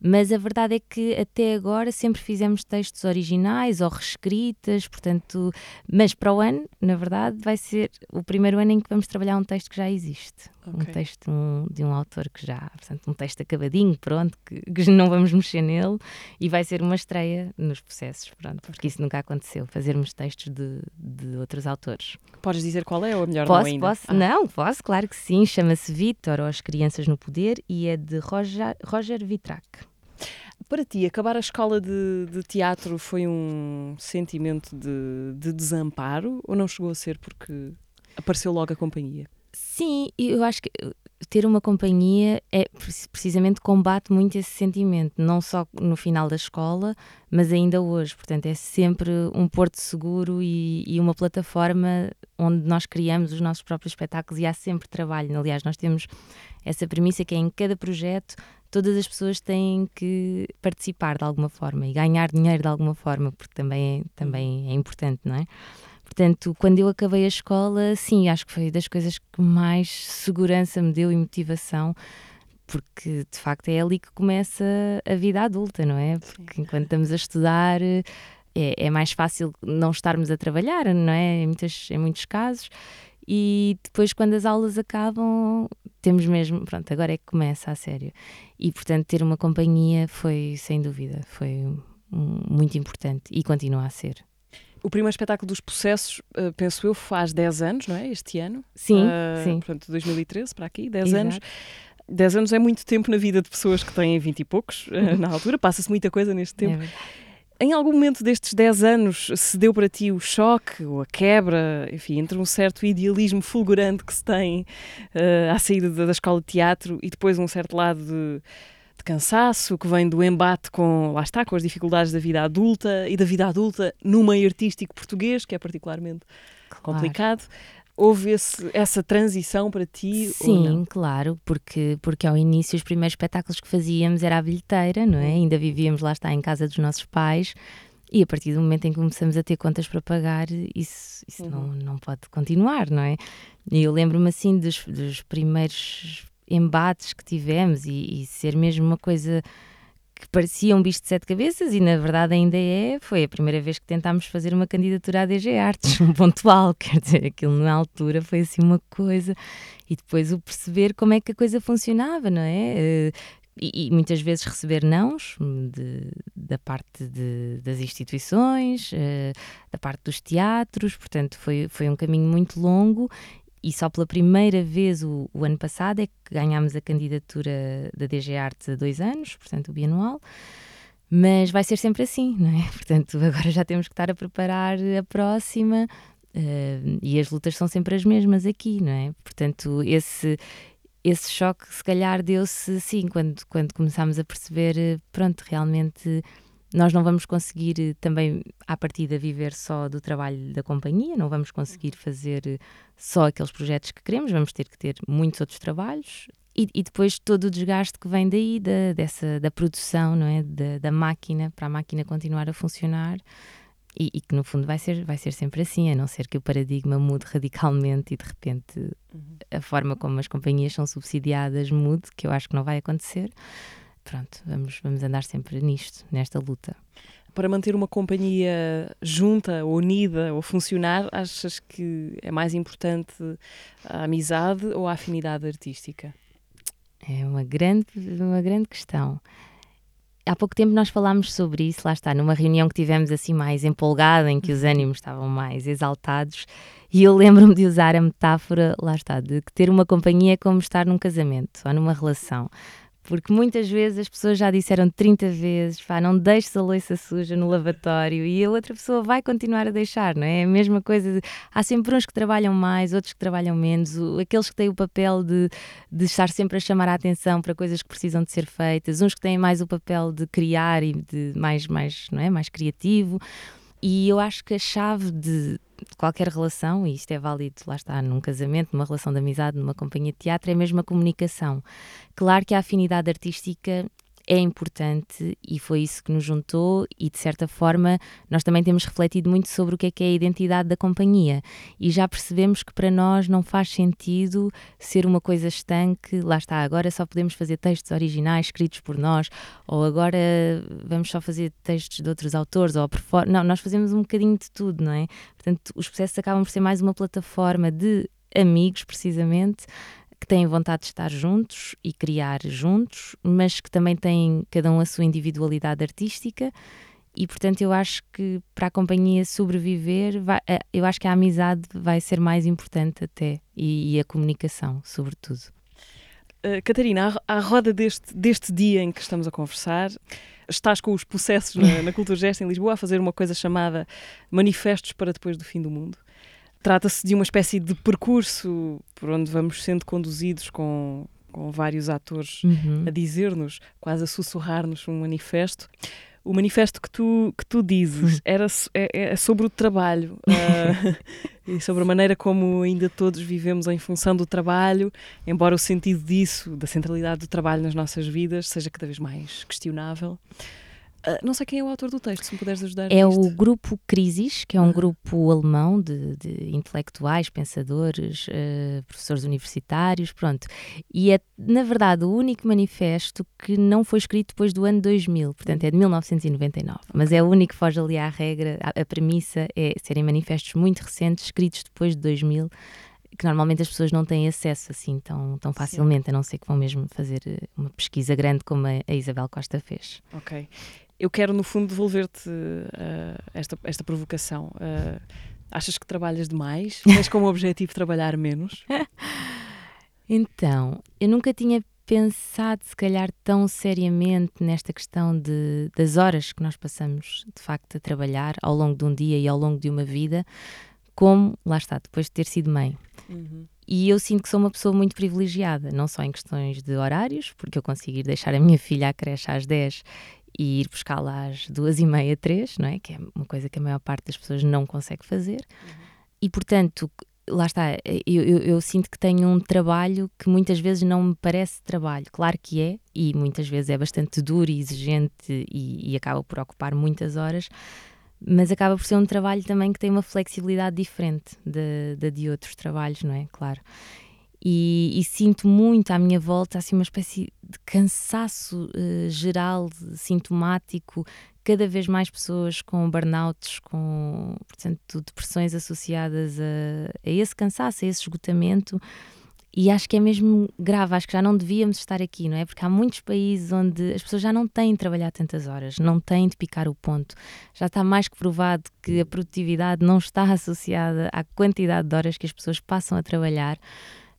Mas a verdade é que até agora sempre fizemos textos originais ou reescritas, portanto, mas para o ano, na verdade, vai ser o primeiro ano em que vamos trabalhar um texto que já existe. Um Ok. texto um- de um autor que já, portanto, um texto acabadinho, pronto, que, que não vamos mexer nele e vai ser uma estreia nos processos, pronto, porque isso nunca aconteceu, fazermos textos de, de outros autores. Podes dizer qual é ou é melhor não Posso, ainda? posso? Ah, Não, posso, claro que sim. Chama-se Vítor ou As Crianças no Poder e é de Roger, Roger Vitrac. Para ti, acabar a escola de, de teatro foi um sentimento de, de desamparo ou não chegou a ser porque apareceu logo a companhia? Sim, eu acho que ter uma companhia é precisamente combate muito esse sentimento, não só no final da escola, mas ainda hoje. Portanto, é sempre um porto seguro e, e uma plataforma onde nós criamos os nossos próprios espetáculos e há sempre trabalho. Aliás, nós temos essa premissa que é em cada projeto todas as pessoas têm que participar de alguma forma e ganhar dinheiro de alguma forma, porque também é, também é importante, não é? Portanto, quando eu acabei a escola, sim, acho que foi das coisas que mais segurança me deu e motivação, porque de facto é ali que começa a vida adulta, não é? Porque sim. enquanto estamos a estudar é, é, mais fácil não estarmos a trabalhar, não é? Em, muitas, em muitos casos. E depois, quando as aulas acabam, temos mesmo, pronto, agora é que começa a sério. E portanto, ter uma companhia foi, sem dúvida, foi muito importante e continua a ser. O primeiro espetáculo dos processos, uh, penso eu, faz 10 anos, não é? Este ano. Sim, uh, sim. Portanto, 2013 para aqui, 10 Exato. anos. 10 anos é muito tempo na vida de pessoas que têm 20 e poucos, uh, na altura. Passa-se muita coisa neste tempo. É em algum momento destes 10 anos se deu para ti o choque ou a quebra, enfim, entre um certo idealismo fulgurante que se tem uh, à saída da, escola de teatro e depois um certo lado de de cansaço, que vem do embate com, lá está, com as dificuldades da vida adulta e da vida adulta no meio artístico português, que é particularmente claro. complicado. Houve esse, essa transição para ti? Sim, claro, porque, porque ao início os primeiros espetáculos que fazíamos era a bilheteira, não é? Uhum. Ainda vivíamos lá está em casa dos nossos pais, e a partir do momento em que começamos a ter contas para pagar, isso, isso uhum. não, não pode continuar, não é? E eu lembro-me assim dos, dos primeiros embates que tivemos e, e, ser mesmo uma coisa que parecia um bicho de sete cabeças e na verdade ainda é, foi a primeira vez que tentámos fazer uma candidatura à DG Artes, (laughs) um pontual, quer dizer, aquilo na altura foi assim uma coisa e depois o perceber como é que a coisa funcionava, não é? Eh, e, e muitas vezes receber nãos de, da parte de, das instituições, uh, da parte dos teatros, portanto foi, foi um caminho muito longo e só pela primeira vez o, o, ano passado é que ganhámos a candidatura da DG Artes há dois anos, portanto o bianual, mas vai ser sempre assim, não é? (laughs) Portanto, agora já temos que estar a preparar a próxima uh, e as lutas são sempre as mesmas aqui, não é? Portanto, esse, esse choque se calhar deu-se sim, quando, quando começámos a perceber, eh, pronto, realmente nós não vamos conseguir eh, também, à partida, viver só do trabalho da companhia, não vamos conseguir fazer eh, só aqueles projetos que queremos, vamos ter que ter muitos outros trabalhos. E, e depois todo o desgaste que vem daí, da, dessa, da produção, não é? Da, da máquina, para a máquina continuar a funcionar. E, e, que no fundo vai ser, vai ser sempre assim, a não ser que o paradigma mude (laughs) radicalmente e de repente uhum. a forma como as companhias são subsidiadas mude, que eu acho que não vai acontecer pronto, vamos, vamos andar sempre nisto, nesta luta. Para manter uma companhia junta, unida ou funcionar, achas que é mais importante a amizade ou a afinidade artística? É uma grande, uma grande questão. Há pouco tempo nós falámos sobre isso, lá está, numa reunião que tivemos assim mais empolgada, em que os ânimos estavam mais exaltados, e eu lembro-me de usar a metáfora, lá está, de que ter uma companhia é como estar num casamento ou numa relação porque muitas vezes as pessoas já disseram 30 vezes, pá, não deixes a louça suja no lavatório e a outra pessoa vai continuar a deixar, não é? É a mesma coisa, de, há sempre uns que trabalham mais, outros que trabalham menos, o, aqueles que têm o papel de, de estar sempre a chamar a atenção para coisas que precisam de ser feitas, uns que têm mais o papel de criar e de mais, mais, não é? mais criativo. E eu acho que a chave de, qualquer relação, e isto é válido, lá está, num casamento, numa relação de amizade, numa companhia de teatro, é mesmo a comunicação. Claro que a afinidade artística é importante e foi isso que nos juntou e de certa forma nós também temos refletido muito sobre o que é que é a identidade da companhia e já percebemos que para nós não faz sentido ser uma coisa estanque, lá está, agora só podemos fazer textos originais escritos por nós ou agora vamos só fazer textos de outros autores ou não, nós fazemos um bocadinho de tudo, não é? Portanto, os processos acabam por ser mais uma plataforma de amigos, precisamente, que têm vontade de estar juntos e criar juntos, mas que também têm cada um a sua individualidade artística. E portanto, eu acho que para a companhia sobreviver, vai, eh, eu acho que a amizade vai ser mais importante até e, e a comunicação, sobretudo. Uh, Catarina, à, à, roda deste, deste dia em que estamos a conversar, estás com os processos na, na Cultura Gesta em Lisboa a fazer uma coisa chamada Manifestos para Depois do Fim do Mundo Trata-se de uma espécie de percurso por onde vamos sendo conduzidos com, com vários atores Uhum. a dizer-nos, quase a sussurrar-nos um manifesto. O manifesto que tu, que tu dizes era, so- é, é sobre o trabalho ah, (laughs) (laughs) e sobre a maneira como ainda todos vivemos em função do trabalho, embora o sentido disso, da centralidade do trabalho nas nossas vidas, seja cada vez mais questionável. Ah, não sei quem é o autor do texto, se me puderes ajudar. É nisto. o grupo Crisis, que é um Aham. grupo alemão de, de intelectuais, pensadores, eh, professores universitários, pronto. E é, na verdade, o único manifesto que não foi escrito depois do ano 2000, portanto é de 1999. Mas é o único que foge ali à regra, a, a premissa é serem manifestos muito recentes, escritos depois de 2000, que normalmente as pessoas não têm acesso assim tão, tão facilmente, a não ser que vão mesmo fazer eh, uma pesquisa grande como a, a Isabel Costa fez. Ok. Eu quero, no fundo, devolver-te ah, esta, esta provocação. Ah, achas que trabalhas demais? (laughs) Tens como objetivo trabalhar menos? (laughs) Então, eu nunca tinha pensado, se calhar, tão seriamente nesta questão de, das horas que nós passamos, de facto, a trabalhar ao longo de um dia e ao longo de uma vida, como, lá está, depois de ter sido mãe. Uhum. E eu sinto que sou uma pessoa muito privilegiada, não só em questões de horários, porque eu consigo ir deixar a minha filha à creche às 10 e ir buscá-la às duas e meia, três, não é? Que é uma coisa que a maior parte das pessoas não consegue fazer. E, portanto, lá está, eu, eu- eu sinto que tenho um trabalho que muitas vezes não me parece trabalho. Claro que é, e muitas vezes é bastante duro e exigente e, e acaba por ocupar muitas horas, mas acaba por ser um trabalho também que tem uma flexibilidade diferente da da de outros trabalhos, não é? Claro. E, e sinto muito à minha volta assim uma espécie de cansaço eh, geral, sintomático, cada vez mais pessoas com burnouts, com portanto, depressões associadas a, a esse cansaço, a esse esgotamento. E acho que é mesmo grave, acho que já não devíamos estar aqui, não é? Porque há muitos países onde as pessoas já não têm de trabalhar tantas horas, não têm de picar o ponto. Já está mais que provado que a produtividade não está associada à quantidade de horas que as pessoas passam a trabalhar.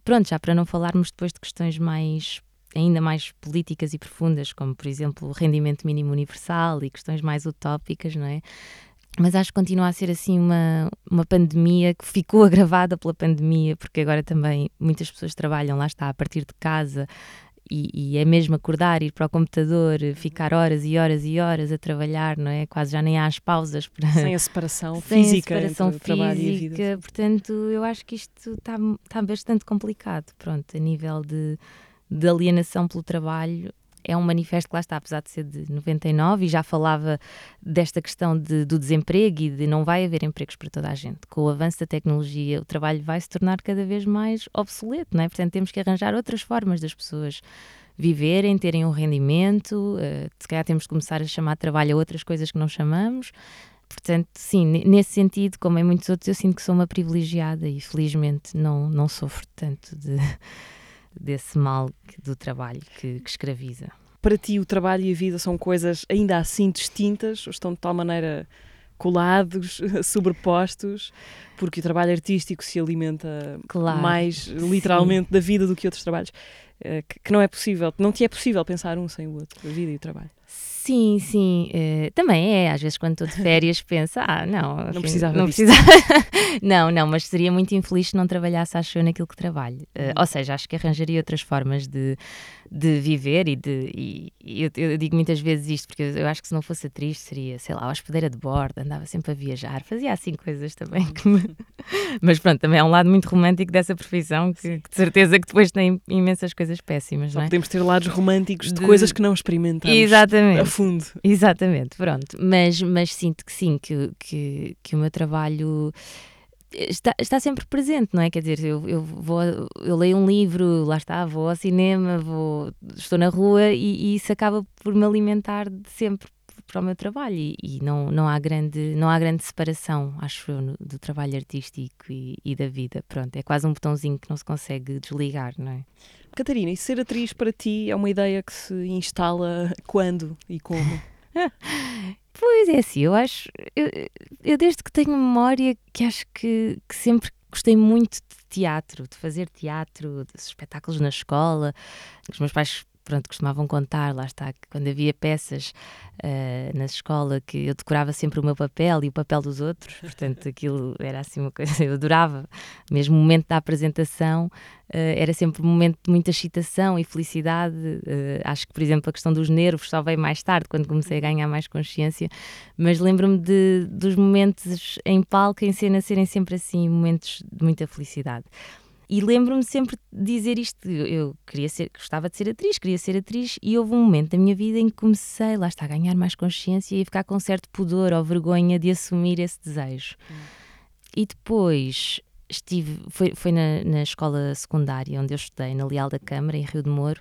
Pronto, já para não falarmos depois de questões mais ainda mais políticas e profundas, como por exemplo o rendimento mínimo universal e questões mais utópicas, não é? Mas acho que continua a ser assim uma, uma pandemia que ficou (laughs) agravada pela pandemia, porque agora também muitas pessoas trabalham, lá está, a partir de casa, e, e é mesmo acordar, ir para o computador, ficar horas e horas e horas a trabalhar, não é? Quase já nem há as pausas para, Sem a (laughs) separação sem a física separação entre o trabalho e a vida. física, portanto, eu acho que isto está está bastante complicado, pronto, a nível de, de alienação pelo trabalho. É um manifesto que lá está, apesar de ser de 99, e já falava desta questão de, do desemprego e de não vai haver empregos para toda a gente. Com o avanço da tecnologia, o trabalho vai se tornar cada vez mais obsoleto, não é? Portanto, temos que arranjar outras formas das pessoas viverem, terem um rendimento, eh, se calhar temos de começar a chamar trabalho a outras coisas que não chamamos. Portanto, sim, ne- nesse sentido, como em muitos outros, eu sinto que sou uma privilegiada e felizmente não, não sofro tanto de, desse mal do trabalho que, que escraviza. Para ti, o trabalho e a vida são coisas ainda assim distintas, ou estão de tal maneira colados, (laughs) sobrepostos, porque o trabalho artístico se alimenta Claro, mais literalmente da vida do que outros trabalhos. eh, que não é possível, não te é possível pensar um sem o outro, a vida e o trabalho. Sim, sim, eh, também é. Às vezes, quando estou de férias, penso, ah, não, Não enfim, precisava não disto." precisava. (laughs) não, não, mas seria muito infeliz se não trabalhasse, acho eu, naquilo que trabalho. Uhum. ou seja, acho que arranjaria outras formas de, de viver e de. E, eu, eu digo muitas vezes isto, porque eu, acho que se não fosse atriz, seria, sei lá, hospedeira de bordo, andava sempre a viajar, fazia assim coisas também me. (laughs) (laughs) mas pronto, também é um lado muito romântico dessa profissão, que, que de certeza que depois tem imensas coisas péssimas, Só não é? podemos ter lados românticos de, De- coisas que não experimentamos Exatamente. A fundo. Exatamente, pronto. Mas, mas sinto que sim, que, que, que o meu trabalho está, está sempre presente, não é? Quer dizer, eu, eu, vou, eu leio um livro, lá está, vou ao cinema, vou, estou na rua e, e isso acaba por me alimentar de sempre para o meu trabalho e, e não, não, há grande, não há grande separação, acho eu, no- do trabalho artístico e, e da vida. Pronto, é quase um botãozinho que não se consegue desligar, não é? Catarina, e ser atriz para ti é uma ideia que se instala (laughs) quando e como? Pois é, assim, eu acho. Eu, eu desde que tenho memória que acho que, que sempre gostei muito de teatro, de fazer teatro, de espetáculos na escola. Os meus pais pronto, costumavam contar, lá está, que quando havia peças uh, na escola que eu decorava sempre o meu papel e o papel dos outros, portanto aquilo era assim uma coisa, (laughs) eu adorava, mesmo o momento da apresentação uh, era sempre um momento de muita excitação e felicidade, uh, acho que por exemplo a questão dos nervos só veio mais tarde, quando comecei a ganhar mais consciência, mas lembro-me dos momentos em palco, em cena, serem sempre assim, momentos de muita felicidade. E lembro-me sempre de dizer isto. Eu queria ser, gostava de ser atriz, queria ser atriz, e houve um momento da minha vida em que comecei, lá está, a ganhar mais consciência e a ficar com certo pudor ou vergonha de assumir esse desejo. Hum. E depois estive, foi, foi na, na escola secundária onde eu estudei, na Leal da Câmara, em Rio de Moro,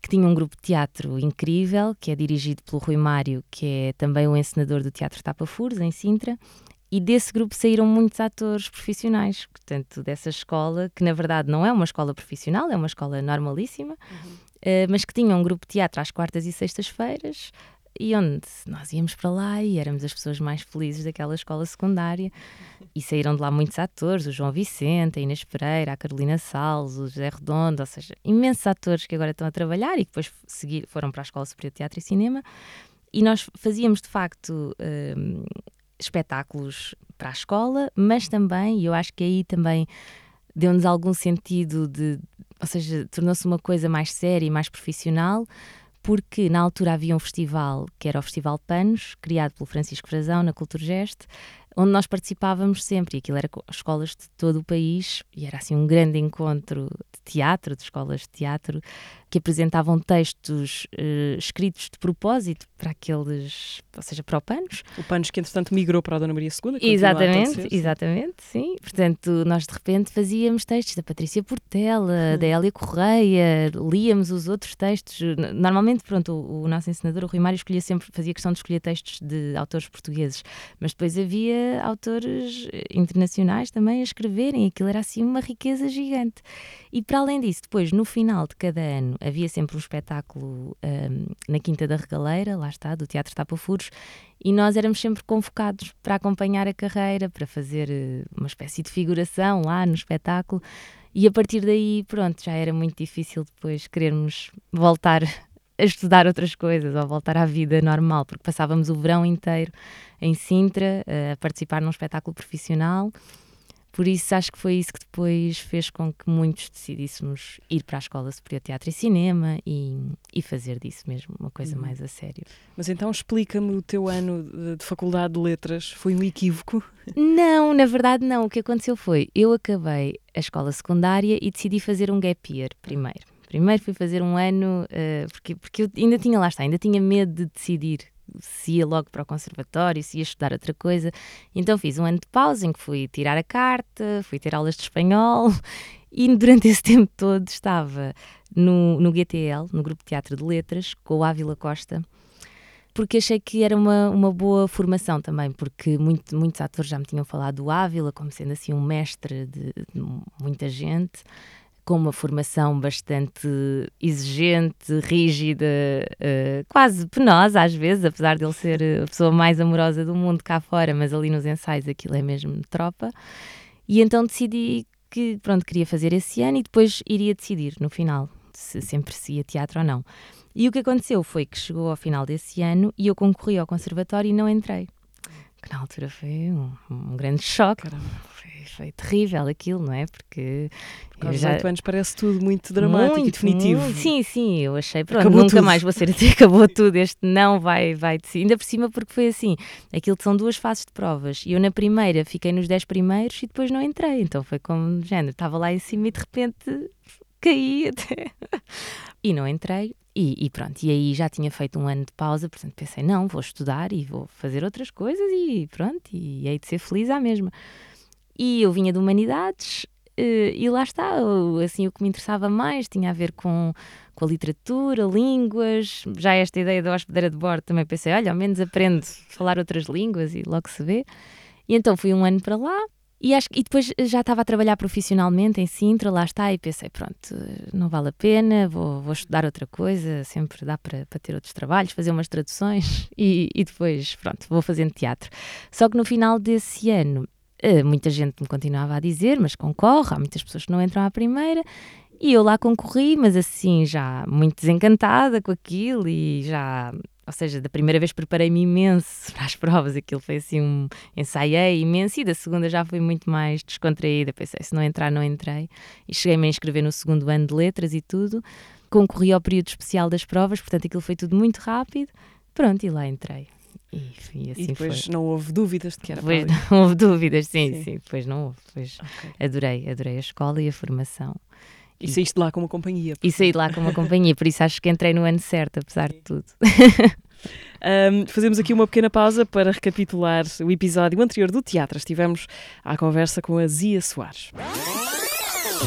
que tinha um grupo de teatro incrível, que é dirigido pelo Rui Mário, que é também o encenador do Teatro Tapafuros, em Sintra, e desse grupo saíram muitos atores profissionais, portanto, dessa escola, que na verdade não é uma escola profissional, é uma escola normalíssima, uhum. uh, mas que tinha um grupo de teatro às quartas e sextas-feiras, e onde nós íamos para lá e éramos as pessoas mais felizes daquela escola secundária. E saíram de lá muitos atores, o João Vicente, a Inês Pereira, a Carolina Salles, o José Redondo, ou seja, imensos atores que agora estão a trabalhar e que depois seguir, foram para a Escola Superior de Teatro e Cinema. E nós fazíamos, de facto, uh, espetáculos para a escola, mas também, e eu acho que aí também deu-nos algum sentido de, ou seja, tornou-se uma coisa mais séria e mais profissional, porque na altura havia um festival que era o Festival Panos, criado pelo Francisco Frazão na Culturgest, onde nós participávamos sempre, e aquilo era escolas de todo o país, e era assim um grande encontro de teatro, de escolas de teatro, que apresentavam textos uh, escritos de propósito para aqueles, ou seja, para o Panos. O Panos que entretanto migrou para a Dona Maria II. Exatamente, exatamente, sim. Portanto, nós de repente fazíamos textos da Patrícia Portela, hum. da Hélia Correia, líamos os outros textos. Normalmente, pronto, o, o nosso ensinador, o Rui Mário, escolhia sempre, fazia questão de escolher textos de autores portugueses, mas depois havia autores eh, internacionais também a escreverem, aquilo era assim uma riqueza gigante. E para além disso, depois, no final de cada ano, havia sempre um espetáculo um, na Quinta da Regaleira, lá está, do Teatro Tapafuros, e nós éramos sempre convocados para acompanhar a carreira, para fazer eh, uma espécie de figuração lá no espetáculo. E a partir daí, pronto, já era muito difícil depois querermos voltar (laughs) a estudar outras coisas ou voltar à vida normal, porque passávamos o verão inteiro em Sintra eh, a participar num espetáculo profissional por isso acho que foi isso que depois fez com que muitos decidíssemos ir para a Escola Superior de Teatro e Cinema e, e fazer disso mesmo uma coisa uhum. mais a sério. Mas então explica-me o teu ano de, de Faculdade de Letras, foi um equívoco? Não, na verdade não. O que aconteceu foi, eu acabei a escola secundária e decidi fazer um gap year primeiro. Primeiro fui fazer um ano, uh, porque, porque eu ainda tinha, lá está, ainda tinha medo de decidir se ia logo para o conservatório, se ia estudar outra coisa. Então fiz um ano de pausa em que fui tirar a carta, fui ter aulas de espanhol (laughs) e durante esse tempo todo estava no, no GTL, no Grupo de Teatro de Letras, com o Ávila Costa, porque achei que era uma, uma boa formação também, porque muito, muitos atores já me tinham falado do Ávila como sendo assim um mestre de, de muita gente com uma formação bastante exigente, rígida, uh, quase penosa às vezes, apesar de ele ser a pessoa mais amorosa do mundo cá fora, mas ali nos ensaios aquilo é mesmo tropa. E então decidi que, pronto, queria fazer esse ano e depois iria decidir no final se sempre se ia teatro ou não. E o que aconteceu foi que chegou ao final desse ano e eu concorri ao conservatório e não entrei. Que na altura foi um, um grande choque. Caramba foi terrível aquilo, não é? Porque. Aos já... 18 anos parece tudo muito dramático muito, e definitivo. Muito, sim, sim, eu achei, pronto, acabou nunca tudo. mais vou ser assim, (laughs) acabou tudo, este não vai, vai de si. Ainda por cima, porque foi assim: aquilo são duas fases de provas. E eu na primeira fiquei nos 10 primeiros e depois não entrei. Então foi como género, estava lá em cima e de repente caí até. (laughs) e não entrei. E, e, pronto, e aí já tinha feito um ano de pausa, portanto pensei, não, vou estudar e vou fazer outras coisas e pronto, e hei de ser feliz à mesma. E eu vinha de Humanidades eh, e lá está, assim, o que me interessava mais tinha a ver com, com a literatura, línguas, já esta ideia da hospedeira de bordo também pensei, olha, ao menos aprendo a falar outras línguas e logo se vê. E então fui um ano para lá e, acho, e depois já estava a trabalhar profissionalmente em Sintra, lá está, e pensei, pronto, não vale a pena, vou, vou estudar outra coisa, sempre dá para, ter outros trabalhos, fazer umas traduções (laughs) e, e depois, pronto, vou fazendo teatro. Só que no final desse ano Uh, muita gente me continuava a dizer, mas concorre, há muitas pessoas que não entram à primeira. E eu lá concorri, mas assim, já muito desencantada com aquilo e já ou seja, da primeira vez preparei-me imenso (laughs) para as provas, aquilo foi assim um ensaiei imenso e da segunda já fui muito mais descontraída, pensei, se não entrar, não entrei e cheguei-me a inscrever no segundo ano de letras e tudo, concorri ao período especial das provas, portanto aquilo foi tudo muito rápido, pronto, e lá entrei. E, e, assim e depois foi. não houve dúvidas de que era depois para (laughs) não houve dúvidas, sim, Sim. sim, depois não houve. Depois Ok. adorei, adorei a escola e a formação. E saíste de lá com uma companhia. E saí de lá com uma companhia, por isso acho que entrei no ano certo, apesar de tudo. (laughs) Ahm, fazemos aqui uma pequena pausa para recapitular o episódio anterior do teatro. Estivemos à conversa com a Zia Soares.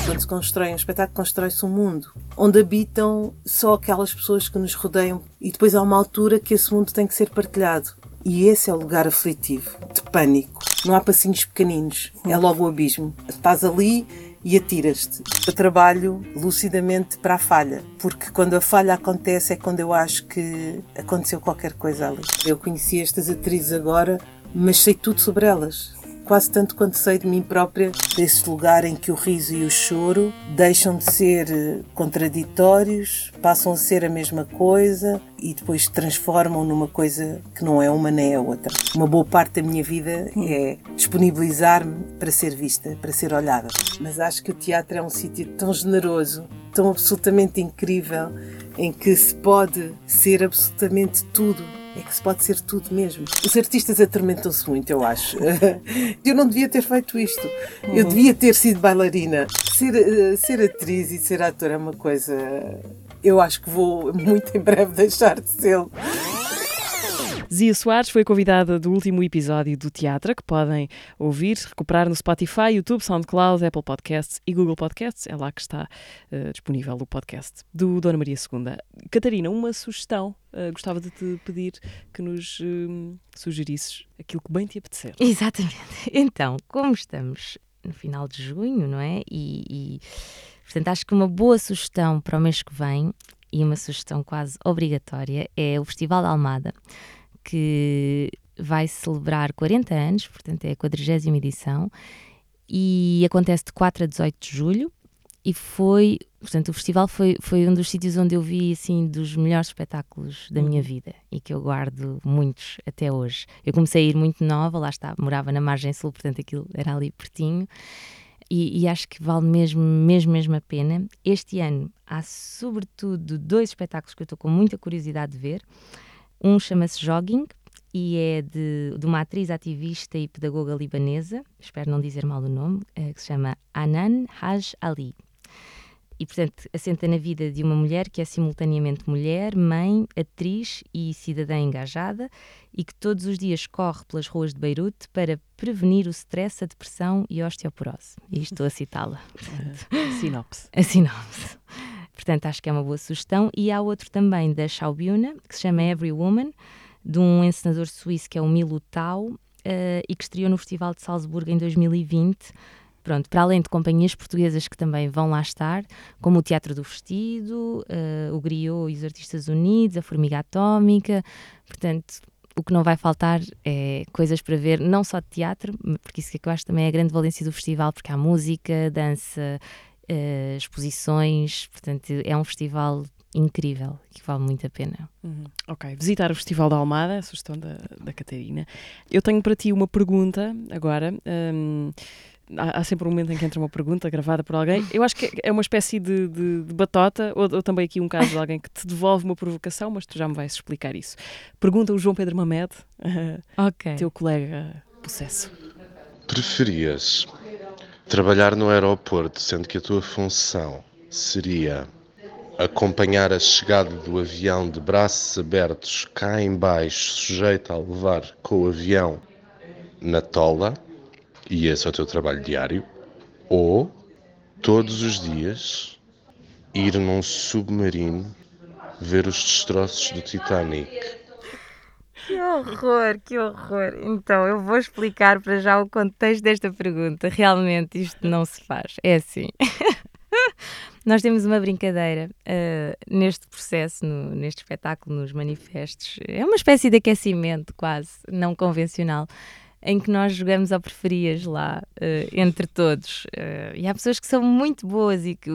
Quando se constrói um espetáculo, constrói-se um mundo onde habitam só aquelas pessoas que nos rodeiam e depois há uma altura que esse mundo tem que ser partilhado. E esse é o lugar aflitivo, de pânico. Não há passinhos pequeninos, é logo o abismo. Estás ali e atiras-te. Eu trabalho lucidamente para a falha, porque quando a falha acontece é quando eu acho que aconteceu qualquer coisa ali. Eu conheci estas atrizes agora, mas sei tudo sobre elas quase tanto quanto sei de mim própria, desse lugar em que o riso e o choro deixam de ser eh, contraditórios, passam a ser a mesma coisa e depois se transformam numa coisa que não é uma nem é outra. Uma boa parte da minha vida é disponibilizar-me para ser vista, para ser olhada. Mas acho que o teatro é um sítio tão generoso, tão absolutamente incrível, em que se pode ser absolutamente tudo é que se pode ser tudo mesmo. Os artistas atormentam-se muito, eu acho. (laughs) Eu não devia ter feito isto. Eu devia ter sido bailarina. Ser, eh, ser atriz e ser ator é uma coisa. Eu acho que vou muito em breve deixar de ser. Zia Soares foi convidada do último episódio do Teatro, que podem ouvir, recuperar no Spotify, YouTube, SoundCloud, Apple Podcasts e Google Podcasts. É lá que está eh, disponível o podcast do Dona Maria II. Catarina, uma sugestão. eh, gostava de te pedir que nos eh, sugerisses aquilo que bem te apetecer. Exatamente. Então, como estamos no final de junho, não é? E, e, portanto, acho que uma boa sugestão para o mês que vem e uma sugestão quase obrigatória é o Festival da Almada, que vai celebrar 40 anos, portanto é a 40 edição, e acontece de 4 a 18 de julho. E foi, portanto, o festival foi, foi um dos sítios onde eu vi, assim, dos melhores espetáculos da minha vida e que eu guardo muitos até hoje. Eu comecei a ir muito nova, lá está, morava na margem sul, portanto aquilo era ali pertinho. E, e acho que vale mesmo, mesmo, mesmo a pena. Este ano há, sobretudo, dois espetáculos que eu estou com muita curiosidade de ver. Um chama-se Jogging e é de, de uma atriz ativista e pedagoga libanesa, espero não dizer mal o nome, eh, que se chama Anan Haj Ali. E, portanto, assenta na vida de uma mulher que é simultaneamente mulher, mãe, atriz e cidadã engajada e que todos os dias corre pelas ruas de Beirute para prevenir o stress, a depressão e a osteoporose. E estou a citá-la. Sinopse. A sinopse. Portanto, acho que é uma boa sugestão. E há outro também da Schaubühne, que se chama Every Woman, de um encenador suíço que é o Milo Tau, eh, e que estreou no Festival de Salzburgo em 2020. Pronto, para além de companhias portuguesas que também vão lá estar, como o Teatro do Vestido, eh, o Griot e os Artistas Unidos, a Formiga Atómica, portanto, o que não vai faltar é coisas para ver, não só de teatro, porque isso é que eu acho também é a grande valência do festival, porque há música, dança, eh, exposições, portanto, é um festival incrível que vale muito a pena. Uhum. Ok, visitar o Festival da Almada, a sugestão da, da Catarina. Eu tenho para ti uma pergunta agora. hum, há, há sempre um momento em que entra uma pergunta gravada por alguém. Eu acho que é uma espécie de, de- de batota, ou, ou também aqui um caso de alguém que te devolve uma provocação, mas tu já me vais explicar isso. Pergunta o João Pedro Mamed, (laughs) Ok. teu colega possesso. Preferias trabalhar no aeroporto, sendo que a tua função seria acompanhar a chegada do avião de braços abertos cá em baixo, sujeito a levar com o avião na tola, e esse é o teu trabalho diário, ou todos os dias ir num submarino ver os destroços do Titanic. Que horror, que horror. Então, eu vou explicar para já o contexto desta pergunta. Realmente, isto não se faz. É assim. (laughs) Nós temos uma brincadeira uh, neste processo, no, neste espetáculo, nos manifestos. É uma espécie de aquecimento, quase, não convencional. Em que nós jogamos ao preferias lá, uh, entre todos. Uh, e há pessoas que são muito boas e que,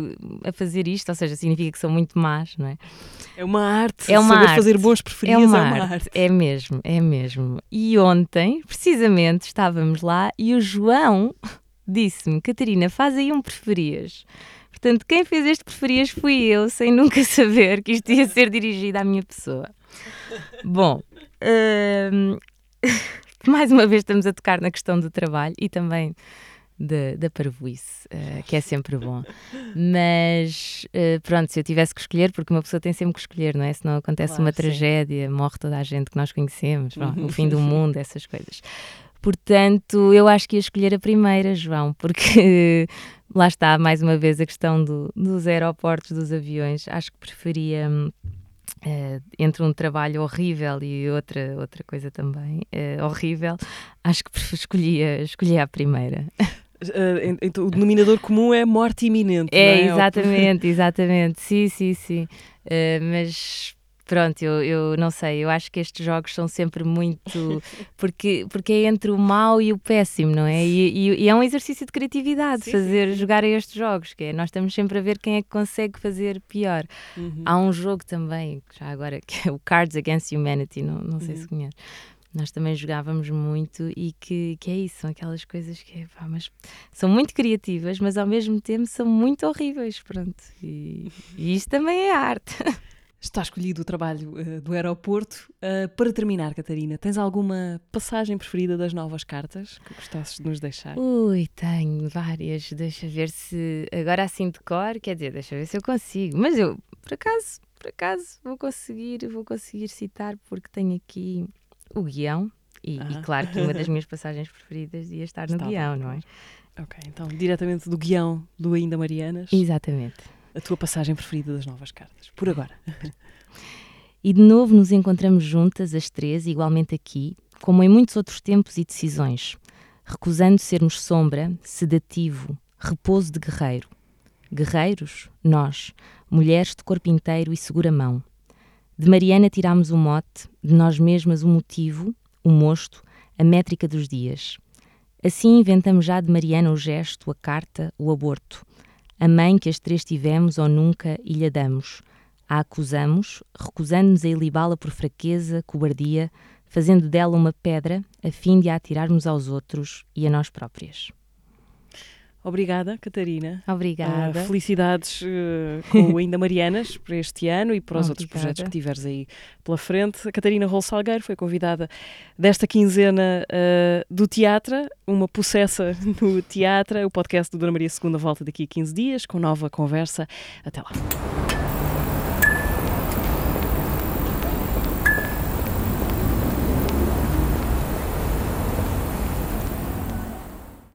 a fazer isto, ou seja, significa que são muito más, não é? É uma arte. É uma Saber arte. fazer bons preferias é uma, é uma arte. arte. É mesmo, é mesmo. E ontem, precisamente, estávamos lá e o João disse-me: Catarina, faz aí um preferias. Portanto, quem fez este preferias fui eu, sem nunca (laughs) saber que isto ia ser dirigido à minha pessoa. Bom, hum, (laughs) (laughs) mais uma vez estamos a tocar na questão do trabalho e também da, da parvoíce, uh, que é sempre bom. Mas uh, pronto, se eu tivesse que escolher, porque uma pessoa tem sempre que escolher, não é? Se não acontece Claro, uma sim. tragédia, morre toda a gente que nós conhecemos, bom, o (laughs) fim do mundo, essas coisas. Portanto, eu acho que ia escolher a primeira, João, porque (laughs) lá está, mais uma vez, a questão do- dos aeroportos, dos aviões. Acho que preferia, eh, entre um trabalho horrível e outra, outra coisa também eh, horrível, acho que (laughs) pref- escolhia, escolhia a primeira. Uh, en- então, o denominador comum é morte iminente. É, não é? exatamente, exatamente. Sim, sim, sim. Mas pronto, eu, eu não sei, eu acho que estes jogos são sempre muito. (laughs) Porque, porque é entre o mau e o péssimo, não é? E, e- e é um exercício de criatividade Sim, fazer, jogar a estes jogos, que é nós estamos sempre a ver quem é que consegue fazer pior. Uhum. Há um jogo também, já agora, que é o Cards Against Humanity, não, não sei se conhece. Nós também jogávamos muito e que, que é isso, são aquelas coisas que pá, mas são muito criativas, mas ao mesmo tempo são muito horríveis, pronto. E, e isto também é arte. (laughs) Está escolhido o trabalho uh, do aeroporto. Uh, para terminar, Catarina, tens alguma passagem preferida das novas cartas que gostasses de nos deixar? Ui, tenho várias, deixa ver se. Agora assim de cor, quer dizer, deixa ver se eu consigo. Mas eu, por acaso, por acaso, vou conseguir, vou conseguir citar, porque tenho aqui o guião. E, e Ah. claro que uma das minhas (laughs) passagens preferidas ia estar no Estava, guião, não é? Ok, então, diretamente do guião do Ainda Marianas, Exatamente. A tua passagem preferida das novas cartas. Por agora. (laughs) E de novo nos encontramos juntas, as três, igualmente aqui, como em muitos outros tempos e decisões, recusando sermos sombra, sedativo, repouso de guerreiro. Guerreiros, nós, mulheres de corpo inteiro e segura mão. De Mariana tirámos o mote, de nós mesmas o motivo, o mosto, a métrica dos dias. Assim inventamos já de Mariana o gesto, a carta, o aborto. A mãe que as três tivemos ou nunca e lhe damos. A acusamos, recusando-nos a ilibá-la por fraqueza, cobardia, fazendo dela uma pedra, a fim de a atirarmos aos outros e a nós próprias. Obrigada, Catarina. Obrigada. Uh, felicidades uh, com o Ainda Marianas (laughs) para este ano e para os outros Obrigada. projetos que tiveres aí pela frente. A Catarina Rolo Salgueiro foi convidada desta quinzena uh, do Teatro, uma possessa (laughs) no Teatro. O podcast do Dona Maria II volta daqui a 15 dias com nova conversa. Até lá.